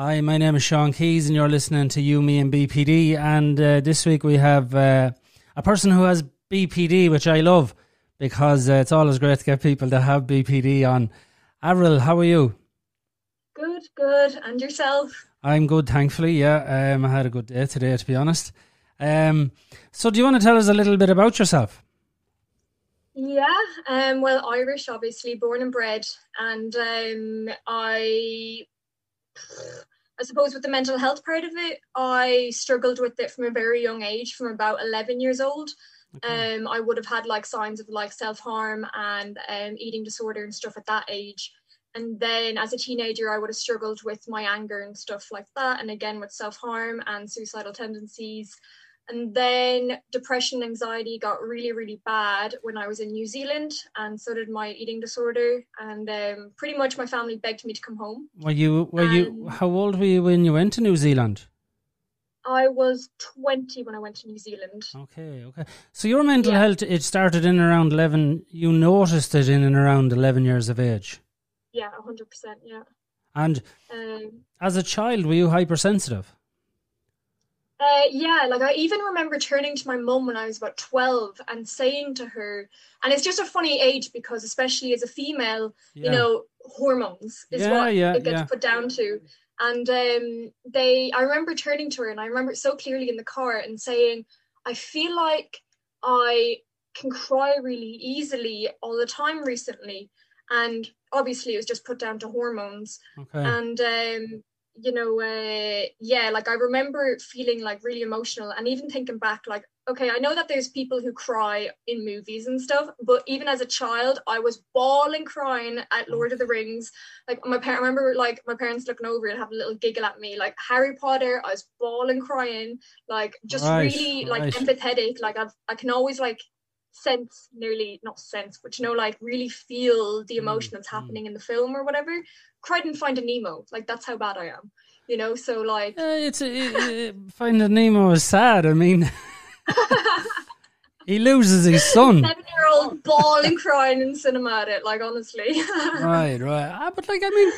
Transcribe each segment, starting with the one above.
Hi, my name is Sean Keys, and you're listening to You, Me, and BPD. And uh, this week we have uh, a person who has BPD, which I love because uh, it's always great to get people that have BPD on. Avril, how are you? Good, good. And yourself? I'm good, thankfully. Yeah, um, I had a good day today, to be honest. Um, so, do you want to tell us a little bit about yourself? Yeah, um, well, Irish, obviously, born and bred, and um, I, I suppose, with the mental health part of it, I struggled with it from a very young age, from about eleven years old. Okay. Um, I would have had like signs of like self harm and um, eating disorder and stuff at that age. And then as a teenager, I would have struggled with my anger and stuff like that, and again with self harm and suicidal tendencies. And then depression and anxiety got really, really bad when I was in New Zealand, and so did my eating disorder. And um, pretty much my family begged me to come home. Were you? Were and you? How old were you when you went to New Zealand? I was twenty when I went to New Zealand. Okay, okay. So your mental yeah. health it started in around eleven. You noticed it in and around eleven years of age. Yeah, hundred percent. Yeah. And um, as a child, were you hypersensitive? Uh, yeah, like I even remember turning to my mum when I was about 12 and saying to her, and it's just a funny age because, especially as a female, yeah. you know, hormones is yeah, what yeah, it gets put down to. And um, they, I remember turning to her and I remember it so clearly in the car and saying, I feel like I can cry really easily all the time recently. And obviously, it was just put down to hormones. Okay. And um, you know, uh, yeah, like I remember feeling like really emotional and even thinking back, like, okay, I know that there's people who cry in movies and stuff, but even as a child, I was bawling crying at Lord of the Rings. Like my parent, I remember like my parents looking over and having a little giggle at me. Like Harry Potter, I was bawling crying, like just right, really like right. empathetic. Like I've, I can always like sense nearly not sense but you know like really feel the mm, emotion that's mm. happening in the film or whatever cried in a Nemo. Like that's how bad I am you know? So like uh, it's it, it, Finding Nemo is sad I mean. He loses his son. Seven year old bawling crying in cinema at it like honestly. Right right. Ah, but like I mean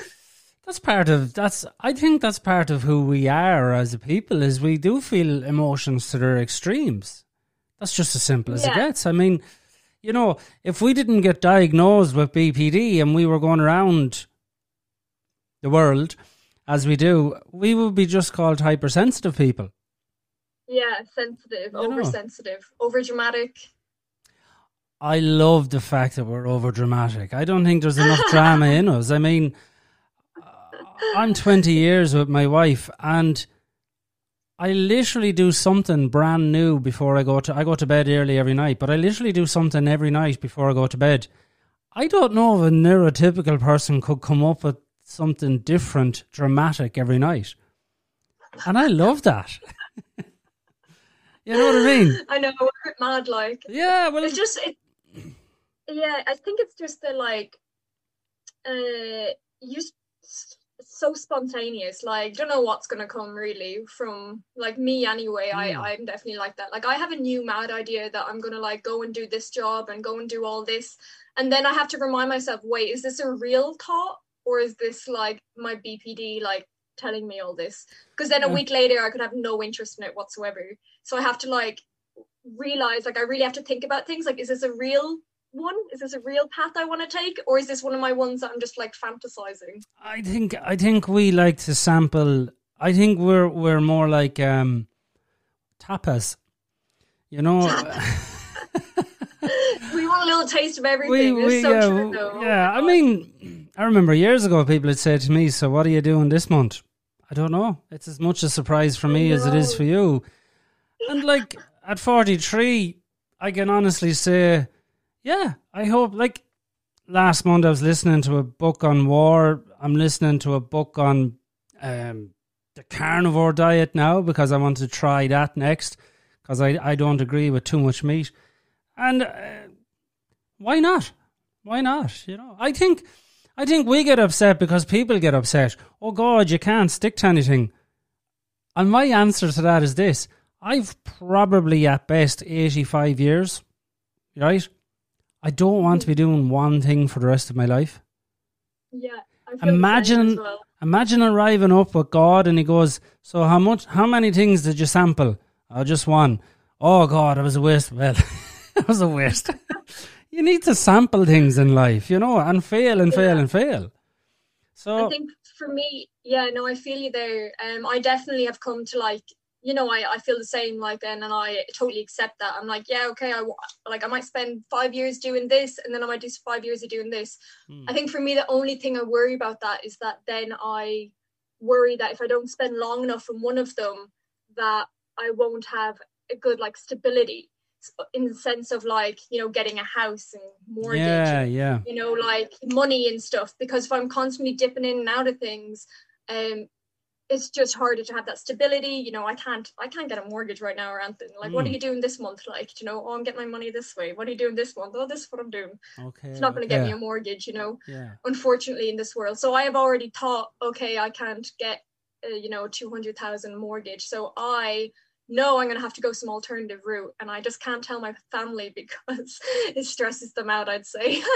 that's part of that's I think that's part of who we are as a people is we do feel emotions to their extremes that's just as simple as yeah. it gets. I mean, you know, if we didn't get diagnosed with BPD and we were going around the world as we do, we would be just called hypersensitive people. Yeah, sensitive, you oversensitive, over dramatic. I love the fact that we're over dramatic. I don't think there's enough drama in us. I mean, I'm 20 years with my wife and I literally do something brand new before I go to. I go to bed early every night, but I literally do something every night before I go to bed. I don't know if a neurotypical person could come up with something different, dramatic every night, and I love that. you know what I mean? I know we're mad, like yeah. Well, it's just it, yeah. I think it's just the like uh you so spontaneous like don't know what's gonna come really from like me anyway mm. i hmm. i'm definitely like that like i have a new mad idea that i'm gonna like go and do this job and go and do all this and then i have to remind myself wait is this a real thought or is this like my bpd like telling me all this because then a yeah. week later i could have no interest in it whatsoever so i have to like realize like i really have to think about things like is this a real one? Is this a real path I want to take, or is this one of my ones that I'm just like fantasizing? I think I think we like to sample. I think we're we're more like um, tapas. You know. we want a little taste of everything. We, we, so yeah, true, though. yeah. I mean, I remember years ago people had said to me, "So what are you doing this month?" I don't know. It's as much a surprise for me as it is for you. And like at forty three, I can honestly say yeah, I hope. Like last month, I was listening to a book on war. I'm listening to a book on um, the carnivore diet now because I want to try that next because I, I don't agree with too much meat. And uh, why not? Why not? You know, I think I think we get upset because people get upset. Oh God, you can't stick to anything. And my answer to that is this: I've probably at best eighty five years, right? I don't want to be doing one thing for the rest of my life. Yeah. Imagine, well. Imagine arriving up with God and he goes, So how much how many things did you sample? Oh, just one. Oh God, it was a waste. Well it was a waste. you need to sample things in life, you know, and fail and fail and fail. So I think for me, yeah, no, I feel you there. Um I definitely have come to like you know, I, I feel the same like then, and I totally accept that. I'm like, yeah, okay, I like I might spend five years doing this, and then I might do five years of doing this. Mm. I think for me, the only thing I worry about that is that then I worry that if I don't spend long enough in one of them, that I won't have a good like stability in the sense of like you know getting a house and mortgage yeah yeah you know like money and stuff because if i'm constantly dipping in and out of things um it's just harder to have that stability. You know, I can't I can't get a mortgage right now or anything. Like, mm. what are hmm. you doing this month? Like, you know, oh, I'm getting my money this way. What are you doing this month? Oh, this is what I'm doing. Okay. It's not going to get me a mortgage, you know. Yeah. Unfortunately, in this world, so I have already thought, okay, I can't get, uh, you know, two hundred thousand mortgage. So I know I'm going to have to go some alternative route, and I just can't tell my family because it stresses them out. I'd say.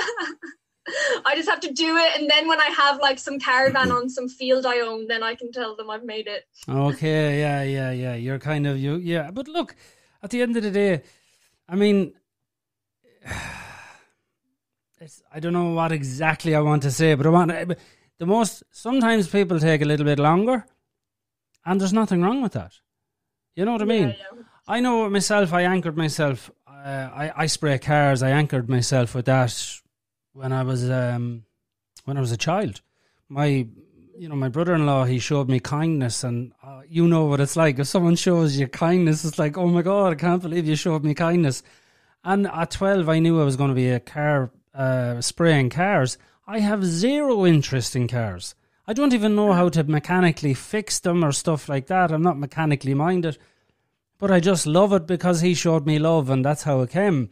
I just have to do it, and then when I have like some caravan on some field I own, then I can tell them I've made it. Okay, yeah, yeah, yeah. You're kind of you, yeah. But look, at the end of the day, I mean, it's I don't know what exactly I want to say, but I want the most. Sometimes people take a little bit longer, and there's nothing wrong with that. You know what I mean? Yeah, yeah. I know myself. I anchored myself. Uh, I I spray cars. I anchored myself with that when I was um, when I was a child. My you know my brother-in-law he showed me kindness and uh, you know what it's like. If someone shows you kindness it's like oh my god I can't believe you showed me kindness. And at 12 I knew I was going to be a car uh, spraying cars. I have zero interest in cars. I don't even know how to mechanically fix them or stuff like that. I'm not mechanically minded. But I just love it because he showed me love and that's how it came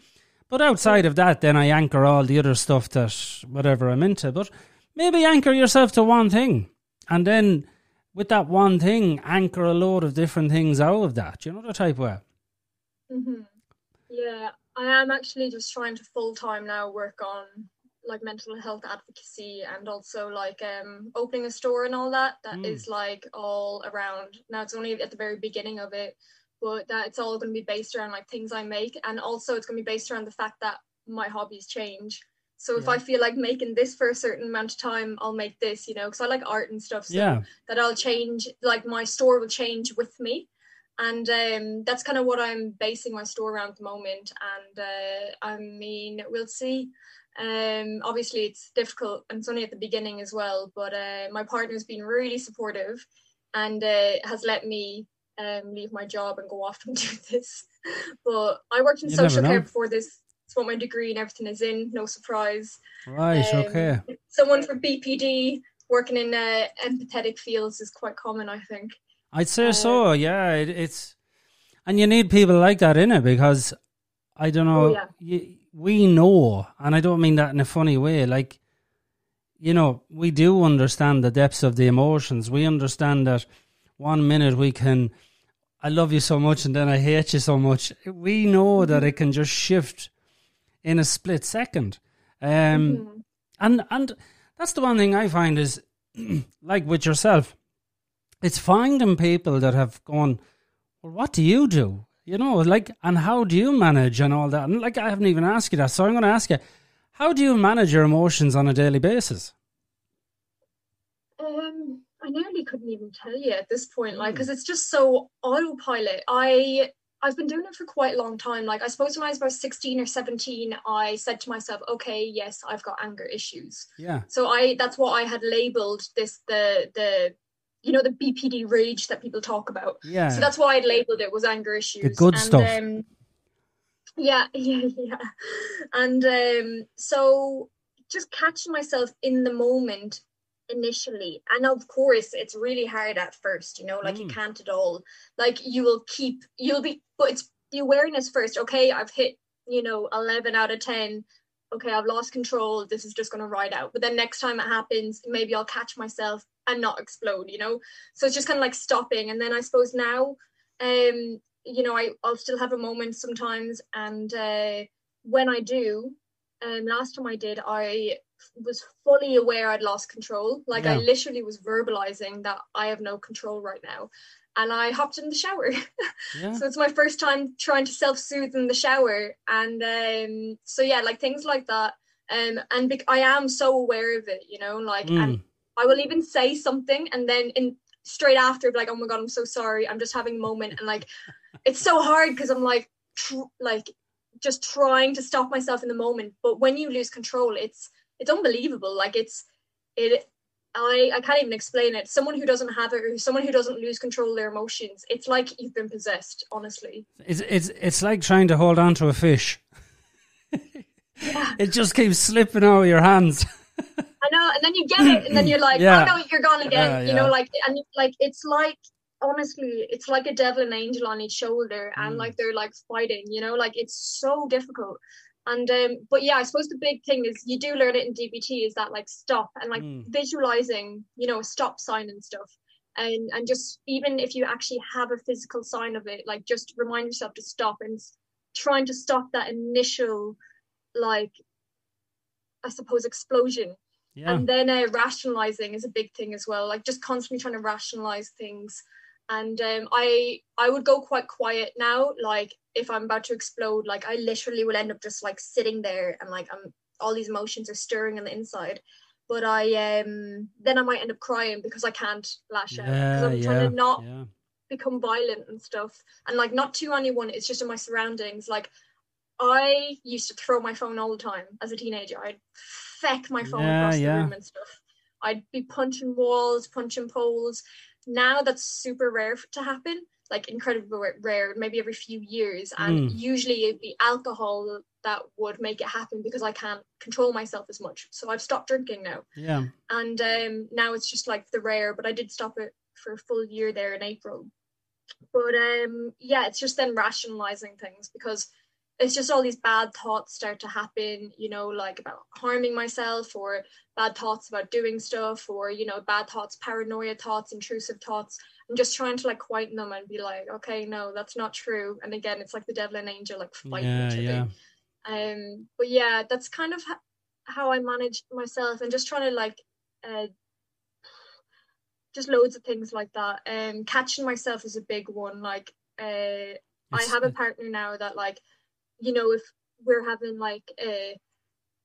but outside of that, then I anchor all the other stuff that whatever I'm into. But maybe anchor yourself to one thing, and then with that one thing, anchor a load of different things out of that. You know the type way. Mm-hmm. Yeah, I am actually just trying to full time now work on like mental health advocacy and also like um opening a store and all that That mm. is like all around now it's only at the very beginning of it but that it's all going to be based around like things I make, and also it's going to be based around the fact that my hobbies change. So if yeah. I feel like making this for a certain amount of time, I'll make this, you know, because I like art and stuff. So yeah. that I'll change, like my store will change with me. And um, that's kind of what I'm basing my store around at the moment. And uh, I mean, we'll see. Um, obviously, it's difficult and it's only at the beginning as well. But uh, my partner's been really supportive and uh, has let me um, leave my job and go off and do this. But I worked in you social care before this. It's what my degree and everything is in. No surprise. Right. Um, okay. Someone from BPD working in uh, empathetic fields is quite common, I think. I'd say uh, so. Yeah, it, it's and you need people like that in it because I don't know. Oh, yeah. you, we know, and I don't mean that in a funny way. Like, you know, we do understand the depths of the emotions. We understand that one minute we can I love you so much and then I hate you so much. We know that it can just shift in a split second. Um, mm-hmm. and and that's the one thing I find is like with yourself, it's finding people that have gone, Well, what do you do? You know, like and how do you manage and all that? And like I haven't even asked you that, so I'm gonna ask you, how do you manage your emotions on a daily basis? Um nearly couldn't even tell you at this point, like, because hmm. it's just so autopilot. I I've been doing it for quite a long time. Like, I suppose when I was about 16 or 17, I said to myself, okay, yes, I've got anger issues. Yeah. So I, that's what I had labeled this, the, the, you know, the BPD rage that people talk about. Yeah. So that's why I'd labeled it was anger issues. The good and, stuff. Um, yeah, yeah, yeah. And um, so just catching myself in the moment initially. And of course it's really hard at first you know like mm. you can't at all. Like you will keep you'll be but it's the awareness first. Okay i've hit you know 11 out of 10 okay i've lost control. This is just going to ride out. But then next time it happens maybe i'll catch myself and not explode you know? So it's just kind of like stopping. And then i suppose now um you know I, i'll still have a moment sometimes. And uh when i do um, last time I did, I was fully aware I'd lost control. Like yeah. I literally was verbalizing that I have no control right now. And I hopped in the shower. Yeah. so it's my first time trying to self soothe in the shower. And um, so, yeah, like things like that. Um, and be- I am so aware of it, you know, like, mm. and I will even say something and then in straight after, be like, oh my God, I'm so sorry. I'm just having a moment. And like, it's so hard because I'm like, tr- like, just trying to stop myself in the moment. But when you lose control, it's, it's unbelievable. Like it's it I, I can't even explain it. Someone who doesn't have it, or someone who doesn't lose control of their emotions, it's like you've been possessed. Honestly, it's it's it's like trying to hold on to a fish. yeah. It just keeps slipping out of your hands. I know, and then you get it, and then you're like, yeah. "Oh no, you're gone again." Yeah, you know, like and like it's like honestly, it's like a devil and angel on each shoulder, and mm. like they're like fighting. You know, like it's so difficult and um but yeah i suppose the big thing is you do learn it in dbt is that like stop and like mm. visualizing you know a stop sign and stuff and and just even if you actually have a physical sign of it like just remind yourself to stop and trying to stop that initial like i suppose explosion yeah. and then uh, rationalizing is a big thing as well like just constantly trying to rationalize things and um, I I would go quite quiet now. Like if I'm about to explode, like I literally will end up just like sitting there and like I'm all these emotions are stirring on the inside. But I um then I might end up crying because I can't lash out because I'm yeah, trying to not yeah. become violent and stuff. And like not to anyone, it's just in my surroundings. Like I used to throw my phone all the time as a teenager. I'd feck my phone across the room and stuff. I'd be punching walls, punching poles now that's super rare to happen like incredibly rare maybe every few years and mm. usually it'd be alcohol that would make it happen because i can't control myself as much. So i've stopped drinking now. Yeah. And um now it's just like the rare but i did stop it for a full year there in april. But um yeah it's just then rationalizing things because it's just all these bad thoughts start to happen, you know, like about harming myself or bad thoughts about doing stuff or, you know, bad thoughts, paranoia thoughts, intrusive thoughts. I'm just trying to like quieten them and be like, okay, no, that's not true. And again, it's like the devil and angel like fighting yeah, each other. Yeah. Um, but yeah, that's kind of how I manage myself and just trying to like, uh, just loads of things like that. Um, catching myself is a big one. Like, uh, I have a partner now that like you know, if we're having like a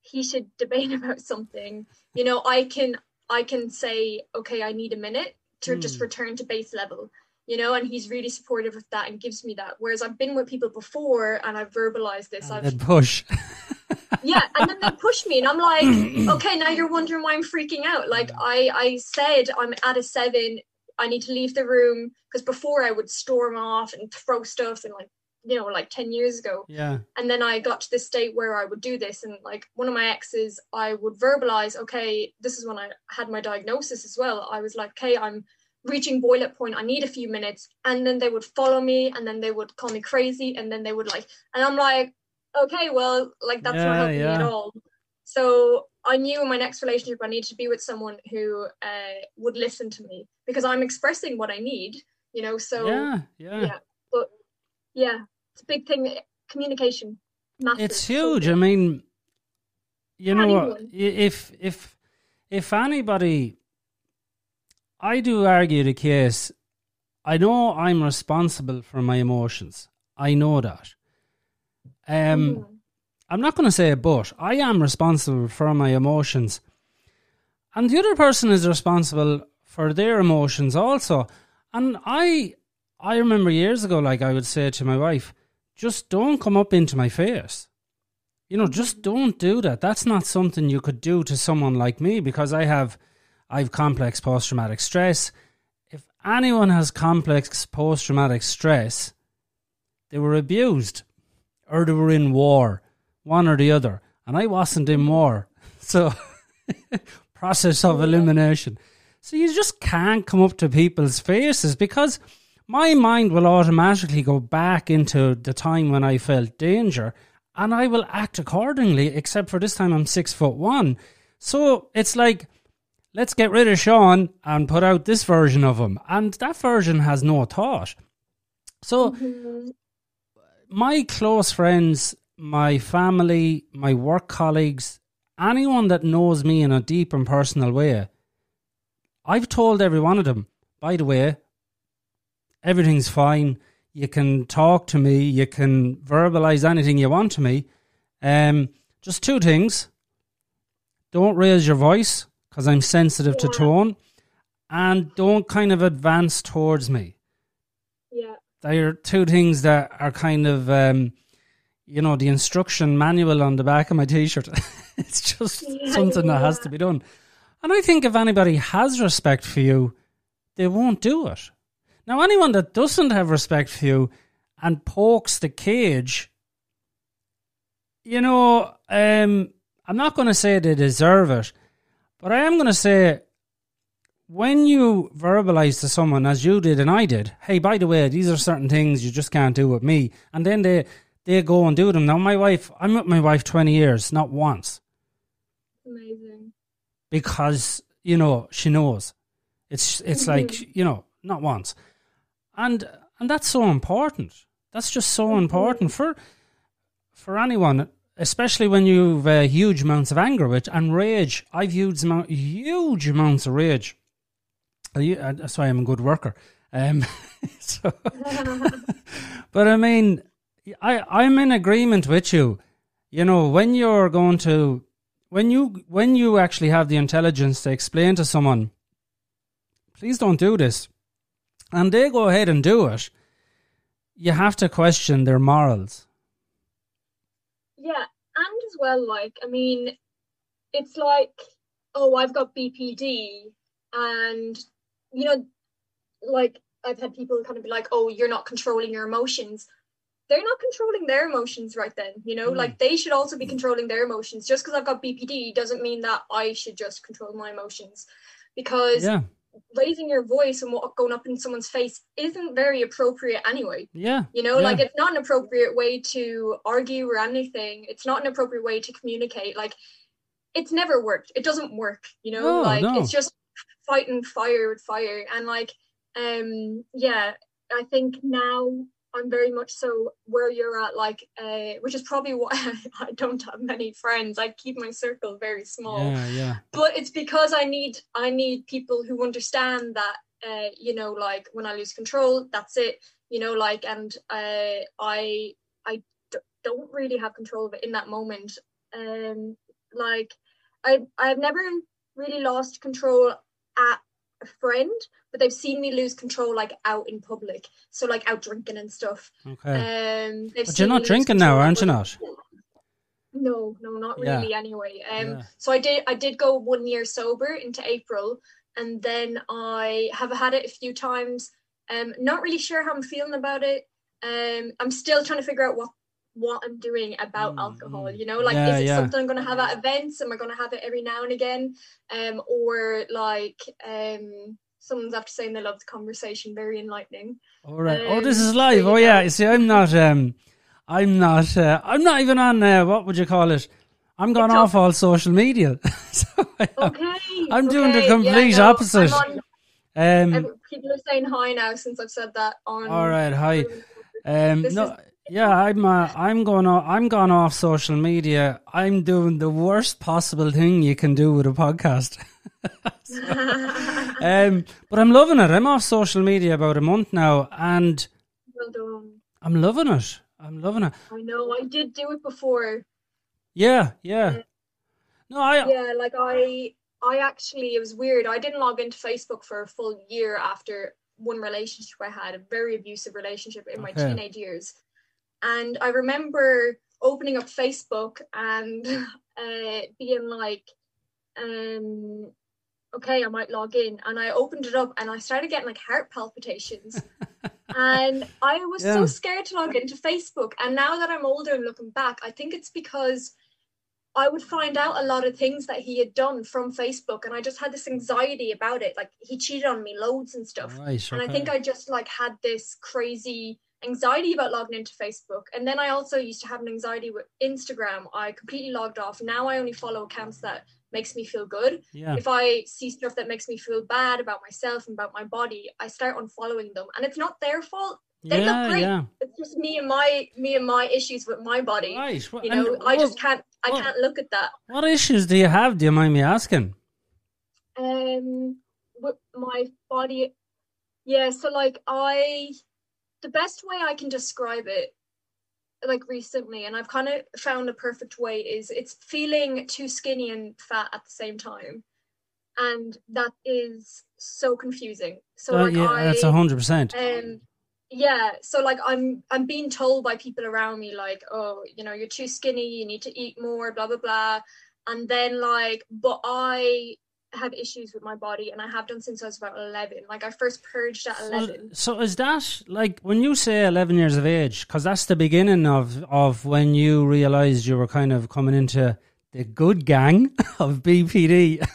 heated debate about something, you know, I can I can say, okay, I need a minute to mm. just return to base level, you know, and he's really supportive of that and gives me that. Whereas I've been with people before and I've verbalized this. And I've push. yeah, and then they push me, and I'm like, okay, now you're wondering why I'm freaking out. Like I I said I'm at a seven. I need to leave the room because before I would storm off and throw stuff and like you know like 10 years ago. Yeah. And then i got to this state where i would do this and like one of my exes i would verbalize okay this is when i had my diagnosis as well. I was like okay i'm reaching boiler point. I need a few minutes. And then they would follow me and then they would call me crazy and then they would like and i'm like okay well like that's yeah, not helping yeah. me at all. So i knew in my next relationship i needed to be with someone who uh, would listen to me because i'm expressing what i need you know so yeah yeah, yeah. but yeah it's a big thing. Communication, massive. It's huge. I mean, you know what? If if if anybody, I do argue the case. I know I'm responsible for my emotions. I know that. Um, mm. I'm not going to say but. I am responsible for my emotions, and the other person is responsible for their emotions also. And I, I remember years ago, like I would say to my wife, just don't come up into my face. You know, just don't do that. That's not something you could do to someone like me because I have I've complex post traumatic stress. If anyone has complex post traumatic stress, they were abused or they were in war, one or the other. And I wasn't in war. So process of elimination. So you just can't come up to people's faces because my mind will automatically go back into the time when I felt danger and I will act accordingly, except for this time I'm six foot one. So it's like, let's get rid of Sean and put out this version of him. And that version has no thought. So mm-hmm. my close friends my family, my work colleagues, anyone that knows me in a deep and personal way, I've told every one of them, by the way, everything's fine. You can talk to me, you can verbalize anything you want to me. Um, just two things. Don't raise your voice because I'm sensitive yeah. to tone, and don't kind of advance towards me. Yeah. They are two things that are kind of, um, you know, the instruction manual on the back of my t shirt. it's just yeah, something yeah. that has to be done. And I think if anybody has respect for you, they won't do it. Now, anyone that doesn't have respect for you and pokes the cage, you know, um, I'm not going to say they deserve it, but I am going to say when you verbalize to someone, as you did and I did, hey, by the way, these are certain things you just can't do with me, and then they they go and do them. Now, my wife, I'm with my wife 20 years, not once. Amazing. Because, you know, she knows. It's it's mm-hmm. like, you know, not once. And and that's so important. That's just so mm-hmm. important for for anyone, especially when you've uh, huge amounts of anger which and rage. I've huge amount, huge amounts of rage. That's why I'm a good worker. Um, so, but I mean, I I'm in agreement with you. You know, when you're going to when you when you actually have the intelligence to explain to someone, please don't do this, and they go ahead and do it, you have to question their morals. Yeah, and as well, like I mean, it's like, oh, I've got BPD, and you know, like I've had people kind of be like, oh, you're not controlling your emotions they're not controlling their emotions right then you know mm. like they should also be controlling their emotions just because i've got bpd doesn't mean that i should just control my emotions because yeah. Raising your voice and what going up in someone's face isn't very appropriate anyway. Yeah you know yeah. like it's not an appropriate way to argue or anything. It's not an appropriate way to communicate. Like it's never worked. It doesn't work you know? No, like no. it's just fighting fire with fire. And like um yeah i think now I'm very much so where you're at, like, uh, which is probably why I don't have many friends. I keep my circle very small. Yeah, yeah. But it's because I need I need people who understand that, uh, you know, like when I lose control, that's it. You know, like, and uh, I I d- don't really have control of it in that moment. Um, like, I I've never really lost control at a friend, but they've seen me lose control like out in public. So like out drinking and stuff. Okay. Um, but you're not drinking now, aren't you not? No, no, not really. Yeah. Anyway, um, yeah. so I did. I did go one year sober into April, and then I have had it a few times. Um, not really sure how I'm feeling about it. Um, I'm still trying to figure out what what I'm doing about mm, alcohol. You know, like yeah, is it yeah. something I'm going to have at events? Am I going to have it every now and again? Um, or like um, someone's after saying they love the conversation, very enlightening. All right. Um, oh, this is live. So, oh yeah. You see, I'm not. Um, I'm not. Uh, I'm not even on. Uh, what would you call it? I'm gone off all social media. so I, okay. I'm okay. doing the complete yeah, no, opposite. On, um, people are saying hi now since I've said that on. All right, hi. Um, no, yeah, I'm uh, I'm going off, I'm gone off social media. I'm doing the worst possible thing you can do with a podcast. um, but I'm loving it. I'm off social media about a month now, and well done. I'm loving it. I'm loving it. I know. I did do it before. Yeah, yeah. No, I. Yeah, like I, I actually it was weird. I didn't log into Facebook for a full year after one relationship I had, a very abusive relationship in okay. my teenage years and I remember opening up Facebook and uh, being like, um, okay, I might log in. And I opened it up and I started getting like heart palpitations. and I was yeah. so scared to log into Facebook. And now that I'm older and looking back, I think it's because I would find out a lot of things that he had done from Facebook, and I just had this anxiety about it. Like he cheated on me loads and stuff, nice, okay. and I think I just like had this crazy anxiety about logging into Facebook. And then I also used to have an anxiety with Instagram. I completely logged off. Now I only follow accounts that makes me feel good. Yeah. If I see stuff that makes me feel bad about myself and about my body, I start unfollowing them. And it's not their fault. They yeah, look great. yeah. It's just me and my me and my issues with my body. Right. Well, You know, I just can't I what- can't look at that. What issues do you have? Do you mind me asking? Um, with my body, yeah. So like I, the best way I can describe it, like recently, and I've kind of found a perfect way is it's feeling too skinny and fat at the same time, and that is so confusing. So Uh, like yeah, I, that's a hundred percent. um yeah so like i'm i'm being told by people around me like oh you know you're too skinny you need to eat more blah blah blah and then like but i have issues with my body and i have done since i was about 11 like i first purged at 11 So is that like when you say eleven years of age? Because that's the beginning of of when you realised you were kind of coming into the good gang of BPD.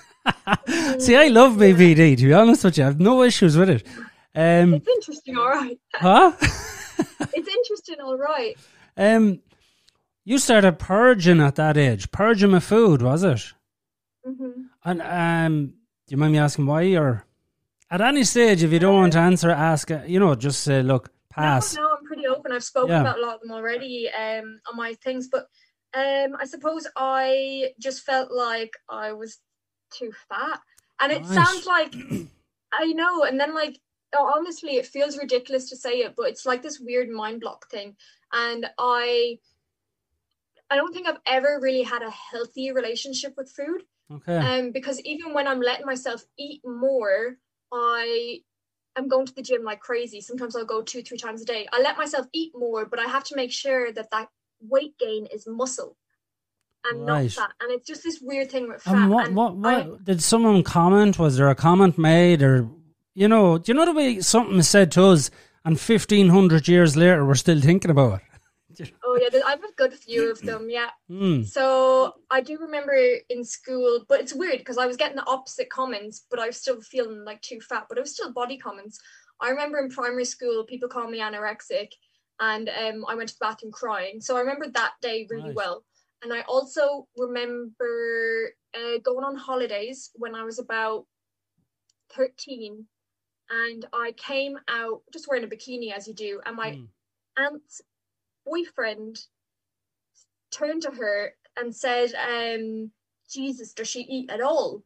See, I love BPD. To be honest with you, I have no issues with it. Um, it's interesting all right huh? it's interesting all right Um, you started purging at that age. Purging with food, was it? hmm And um, do you mind me asking why? Or at any stage, if you don't want to answer, ask. uh, You know, just say, "Look, pass." No, no, I'm pretty open. I've spoken Yeah. about a lot of them already um, on my things, but um, I suppose I just felt like I was too fat, and it Nice. sounds like I know. And then, like, oh, honestly, it feels ridiculous to say it, but it's like this weird mind block thing, and I. I don't think I've ever really had a healthy relationship with food Okay. um because even when i'm letting myself eat more i i'm going to the gym like crazy sometimes i'll go two three times a day i let myself eat more but i have to make sure that that weight gain is muscle and Right. not fat and it's just this weird thing with fat and what? and What? What? I- did someone comment? Was there a comment made, or you know? Do you know the way something is said to us, and fifteen hundred years later, we're still thinking about it? oh yeah i've a good few of them yeah Hmm. So I do remember in school, but it's weird because I was getting the opposite comments, but I was still feeling like too fat, but it was still body comments. I remember in primary school, people called me anorexic, and um, I went to the bathroom crying. So I remember that day really Right. well. And I also remember uh, going on holidays when I was about 13, and I came out just wearing a bikini as you do, and my Hmm. aunt's boyfriend turned to her and said, um, Jesus, does she eat at all?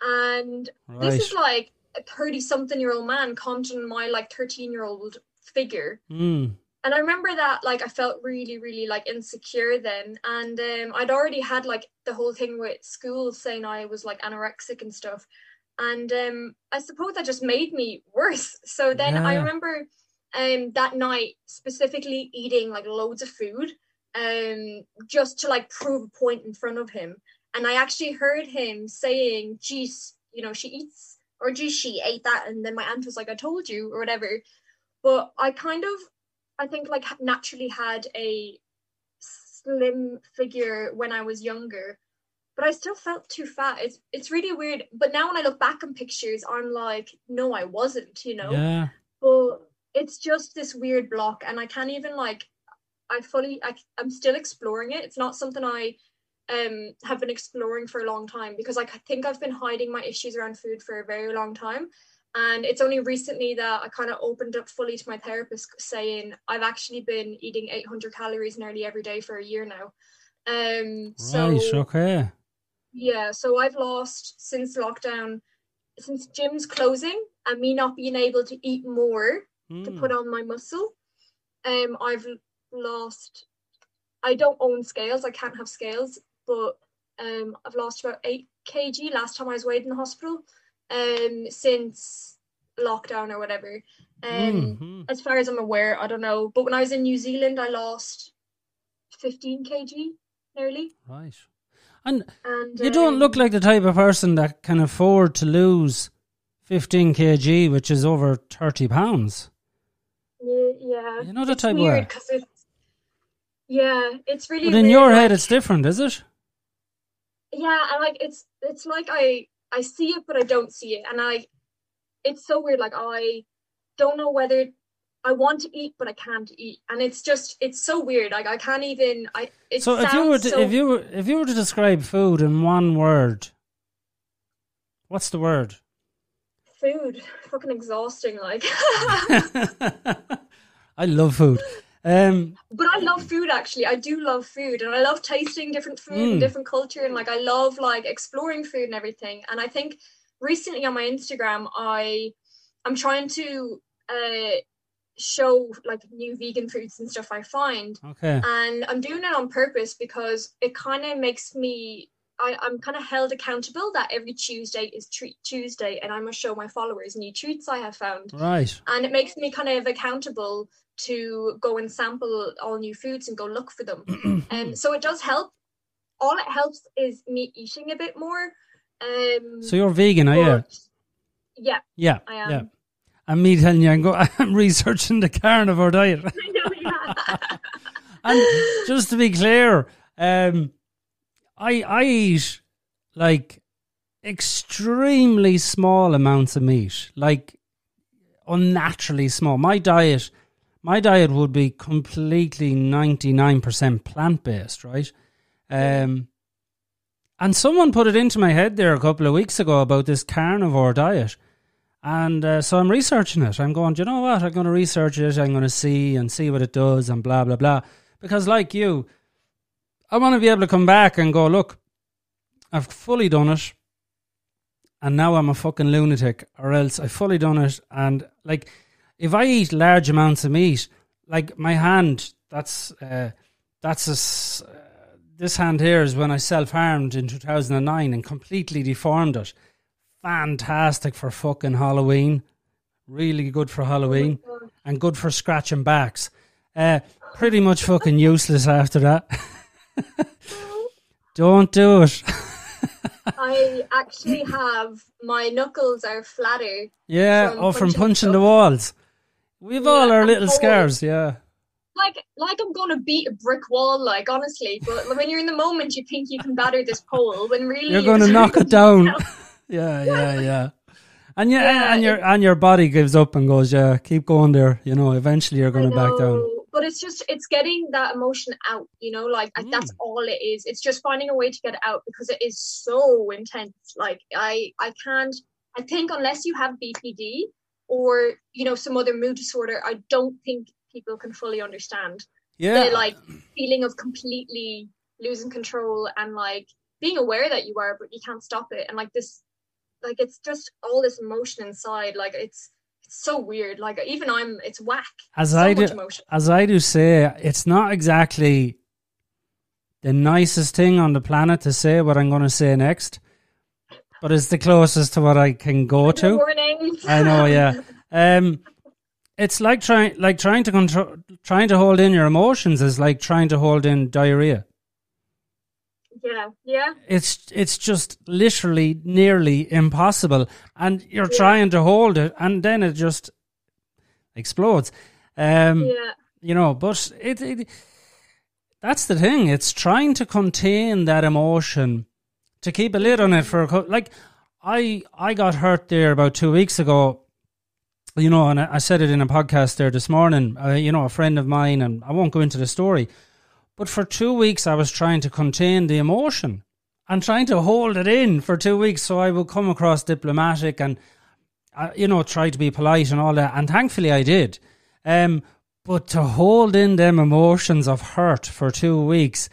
And Right. this is like a 30 something year old man commenting on my like 13 year old figure. Hmm. And I remember that like I felt really, really like insecure then. And um, I'd already had like the whole thing with school saying I was like anorexic and stuff. And um, I suppose that just made me worse. So then I remember um, that night specifically eating like loads of food um, just to like prove a point in front of him. And I actually heard him saying, geez, you know, she eats, or geez, she ate that. And then my aunt was like, I told you, or whatever. But I kind of, I think, like naturally had a slim figure when I was younger. But I still felt too fat. It's it's really weird. But now when I look back on pictures, I'm like, no, I wasn't, you know Yeah. but it's just this weird block and i can't even like i fully I, i'm still exploring it it's not something i um have been exploring for a long time because like, i think i've been hiding my issues around food for a very long time and it's only recently that i kind of opened up fully to my therapist saying i've actually been eating 800 calories nearly every day for a year now um so right. Okay. yeah, so I've lost since lockdown, since gyms closing and me not being able to eat more to Hmm. put on my muscle. Um, I've lost. I don't own scales. I can't have scales, but um, I've lost about eight kg last time I was weighed in the hospital. Um, since lockdown or whatever. Um, Mhm. as far as I'm aware, I don't know. But when I was in New Zealand, I lost fifteen kg nearly. Right. And And you don't look um, like the type of person that can afford to lose 15 kg, which is over 30 pounds. Yeah. You know the it's type weird because it's yeah, it's really. But in weird, your head, like- it's different, is it? yeah, and like it's it's like I I see it but I don't see it, and I it's so weird. Like I don't know whether I want to eat but I can't eat, and it's just it's so weird. Like I can't even I. It so if you were to, so if you were if you were to describe food in one word, what's the word? food fucking exhausting. Like I love food. Um, but I love food actually. I do love food and I love tasting different food mm. and different culture and like I love like exploring food and everything. And I think recently on my Instagram I I'm trying to uh show like new vegan foods and stuff I find. Okay. And I'm doing it on purpose because it kind of makes me I, I'm kind of held accountable that every Tuesday is treat Tuesday and I must show my followers new treats I have found. Right. And it makes me kind of accountable to go and sample all new foods and go look for them. and um, so it does help. All it helps is me eating a bit more. Um, so you're vegan, are you? Yeah. Yeah. I am. Yeah. And me telling you, I'm, go, I'm researching the carnivore diet. I know, yeah. and just to be clear, um, I I eat like extremely small amounts of meat, like unnaturally small. My diet, my diet would be completely ninety nine percent plant based, right? Um, and someone put it into my head there a couple of weeks ago about this carnivore diet. And uh, so I'm researching it. I'm going, do you know what? I'm going to research it. I'm going to see and see what it does and blah, blah, blah. Because, like you, I want to be able to come back and go, look, I've fully done it. And now I'm a fucking lunatic, or else I've fully done it. And, like, if I eat large amounts of meat, like my hand, that's, uh, that's a, uh, this hand here is when I self harmed in 2009 and completely deformed it fantastic for fucking Halloween. Really good for Halloween and good for scratching backs. Uh, pretty much fucking useless after that. Don't do it. I actually have my knuckles are flatter. Yeah, from oh, from punching the walls. We've yeah, all our little scars, yeah. Like, like I'm gonna beat a brick wall, like honestly. But when you're in the moment, you think you can batter this pole, when really you're gonna knock it down yeah, yeah, yeah. And yeah, yeah, and your and your body gives up and goes, yeah, keep going there. You know, eventually you're going to back down. But it's just it's getting that emotion out. You know, like mm. that's all it is. It's just finding a way to get it out because it is so intense. Like I I can't. I think unless you have BPD or you know some other mood disorder, I don't think people can fully understand. Yeah, the like feeling of completely losing control and like being aware that you are, but you can't stop it. And like this like it's just all this emotion inside. Like it's it's so weird. Like even i'm it's whack. As so i do as i do say it's not exactly the nicest thing on the planet to say what i'm going to say next but it's the closest to what i can go to i know yeah um it's like trying like trying to control trying to hold in your emotions is like trying to hold in diarrhea yeah, yeah. It's it's just literally nearly impossible, and you're yeah. trying to hold it, and then it just explodes. Um, yeah. You know, but it, it that's the thing. It's trying to contain that emotion, to keep a lid on it for a couple. like. I I got hurt there about two weeks ago. You know, and I, said it in a podcast there this morning. Uh, you know, a friend of mine, and I won't go into the story but for two weeks, I was trying to contain the emotion and trying to hold it in for two weeks so I would come across diplomatic and, uh, you know, try to be polite and all that. And thankfully, I did. Um, but to hold in them emotions of hurt for two weeks,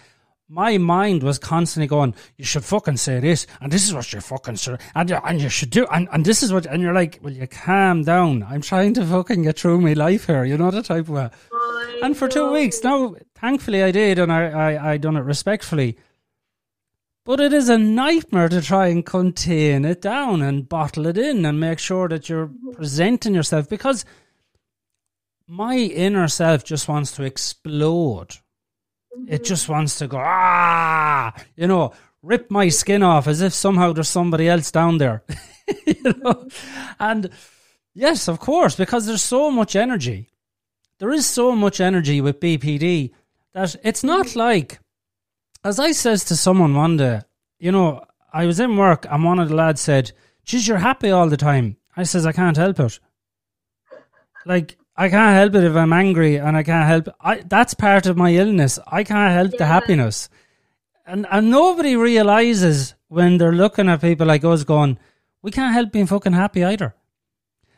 my mind was constantly going, you should fucking say this, and this is what you're fucking sure, and you, and you should do, and, and this is what, and you're like, will you calm down? I'm trying to fucking get through my life here, you know the type of way. And for two weeks, now, thankfully I did, and I, I, I done it respectfully. But it is a nightmare to try and contain it down and bottle it in and make sure that you're mm-hmm. presenting yourself because my inner self just wants to explode it just wants to go, ah, you know, rip my skin off as if somehow there's somebody else down there. you know? And yes, of course, because there's so much energy. There is so much energy with BPD that it's not like, as I says to someone one day, you know, I was in work and one of the lads said, Geez, you're happy all the time. I says, I can't help it. Like, I can't help it if I'm angry and I can't help I that's part of my illness. I can't help yeah. the happiness. And and nobody realizes when they're looking at people like us going, We can't help being fucking happy either.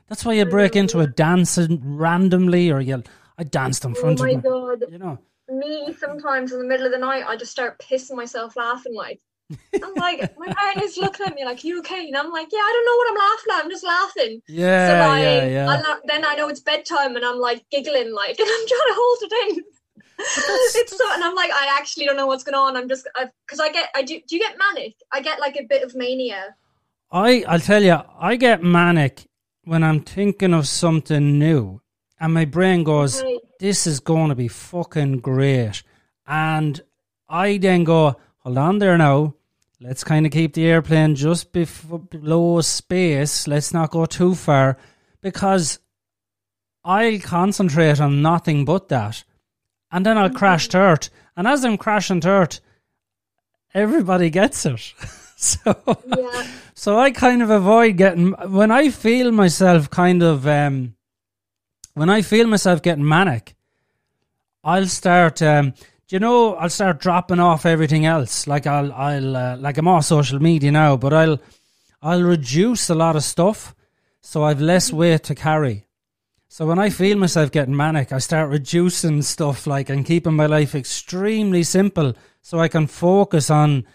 That's why you break into a dancing randomly or you I danced in front oh my of my, god. you know. Me sometimes in the middle of the night I just start pissing myself laughing like I'm like my partner's looking at me like you okay? And I'm like yeah I don't know what I'm laughing at. I'm just laughing. Yeah, so like yeah, yeah. Not, then I know it's bedtime and I'm like giggling like and I'm trying to hold it in. It's so and I'm like I actually don't know what's going on. I'm just because I get I do do you get manic? I get like a bit of mania. I I'll tell you, I get manic when I'm thinking of something new, and my brain goes, Okay. "This is going to be fucking great," and I then go, "Hold on there now." Let's kind of keep the airplane just bef- below space. Let's not go too far because I'll concentrate on nothing but that. And then I'll crash to earth. And as I'm crashing to earth, everybody gets it. so yeah so I kind of avoid getting when I feel myself kind of um, when I feel myself getting manic, I'll start. Um, do you know? I'll start dropping off everything else. Like I'll, I'll, uh, like I'm off social media now, but I'll, I'll reduce a lot of stuff, so I've less weight to carry. So when I feel myself getting manic, I start reducing stuff, like and keeping my life extremely simple, so I can focus on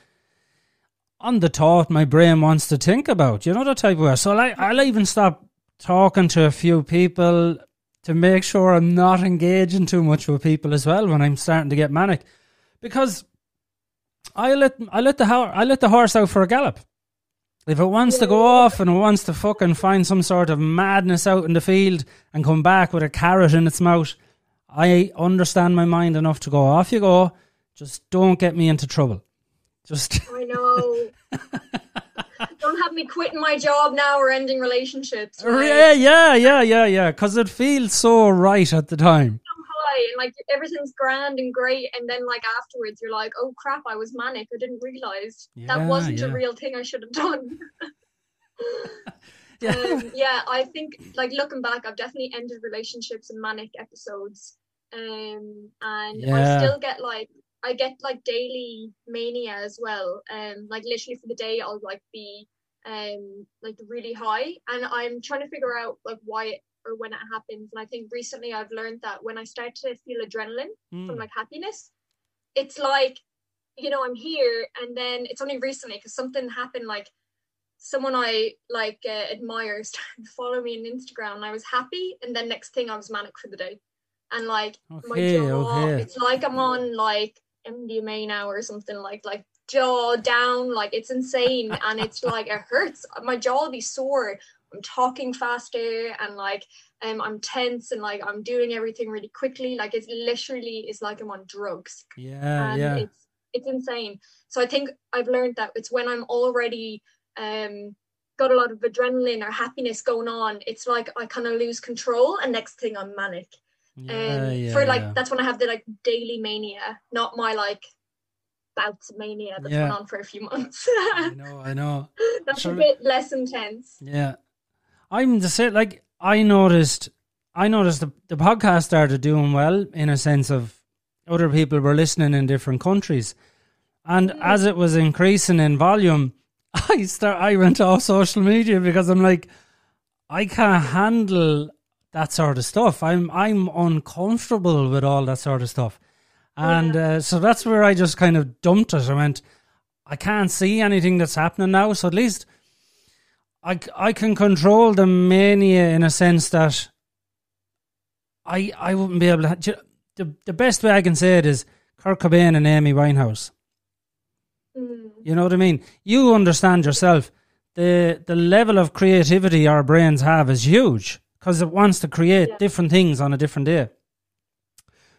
on the thought my brain wants to think about. You know the type of way. So like, I'll even stop talking to a few people to make sure I'm not engaging too much with people as well when I'm starting to get manic, because I let I let the ho- I let the horse out for a gallop. If it wants to go off and it wants to fucking find some sort of madness out in the field and come back with a carrot in its mouth, I understand my mind enough to go off you go. Just don't get me into trouble. Just I know. Don't have me quitting my job now or ending relationships. Right? Yeah, yeah, yeah, yeah, yeah. Because it feels so right at the time. So high and like everything's grand and great, and then like afterwards you're like, oh crap, I was manic. I didn't realize Yeah, that wasn't yeah. a real thing I should have done. Yeah. um, yeah, I think like looking back, I've definitely ended relationships and manic episodes, um, and Yeah. I still get like I get like daily mania as well. Um, like literally for the day, I'll like be um like really high, and I'm trying to figure out like why it or when it happens. And I think recently I've learned that when I start to feel adrenaline from Mm. like happiness, it's like you know I'm here, and then it's only recently because something happened like someone I like uh, admire started to follow me on Instagram and I was happy and then next thing I was manic for the day and like my jaw okay. it's like I'm on like MDMA now or something like like jaw down like it's insane and it's like it hurts my jaw will be sore I'm talking faster and like um, I'm tense and like I'm doing everything really quickly like it's literally is like I'm on drugs Yeah, and yeah. it's it's insane. So I think I've learned that it's when I'm already um got a lot of adrenaline or happiness going on, it's like I kind of lose control, and next thing I'm manic. Yeah, um, yeah, for like yeah. that's when I have the like daily mania, not my like bouts of mania that's Yeah. went on for a few months. I know, I know. that's Sure. a bit less intense. Yeah. I'm the same. Like, I noticed, I noticed the, the podcast started doing well in a sense of other people were listening in different countries. And as it was increasing in volume, I start, I went off social media because I'm like, I can't handle that sort of stuff. I'm, I'm uncomfortable with all that sort of stuff. And uh, so that's where I just kind of dumped it. I went, I can't see anything that's happening now. So at least I I can control the mania in a sense that I I wouldn't be able to. The, the best way I can say it is Kurt Cobain and Amy Winehouse. Mm, You know what I mean? You understand yourself. The the level of creativity our brains have is huge because it wants to create Yeah. different things on a different day.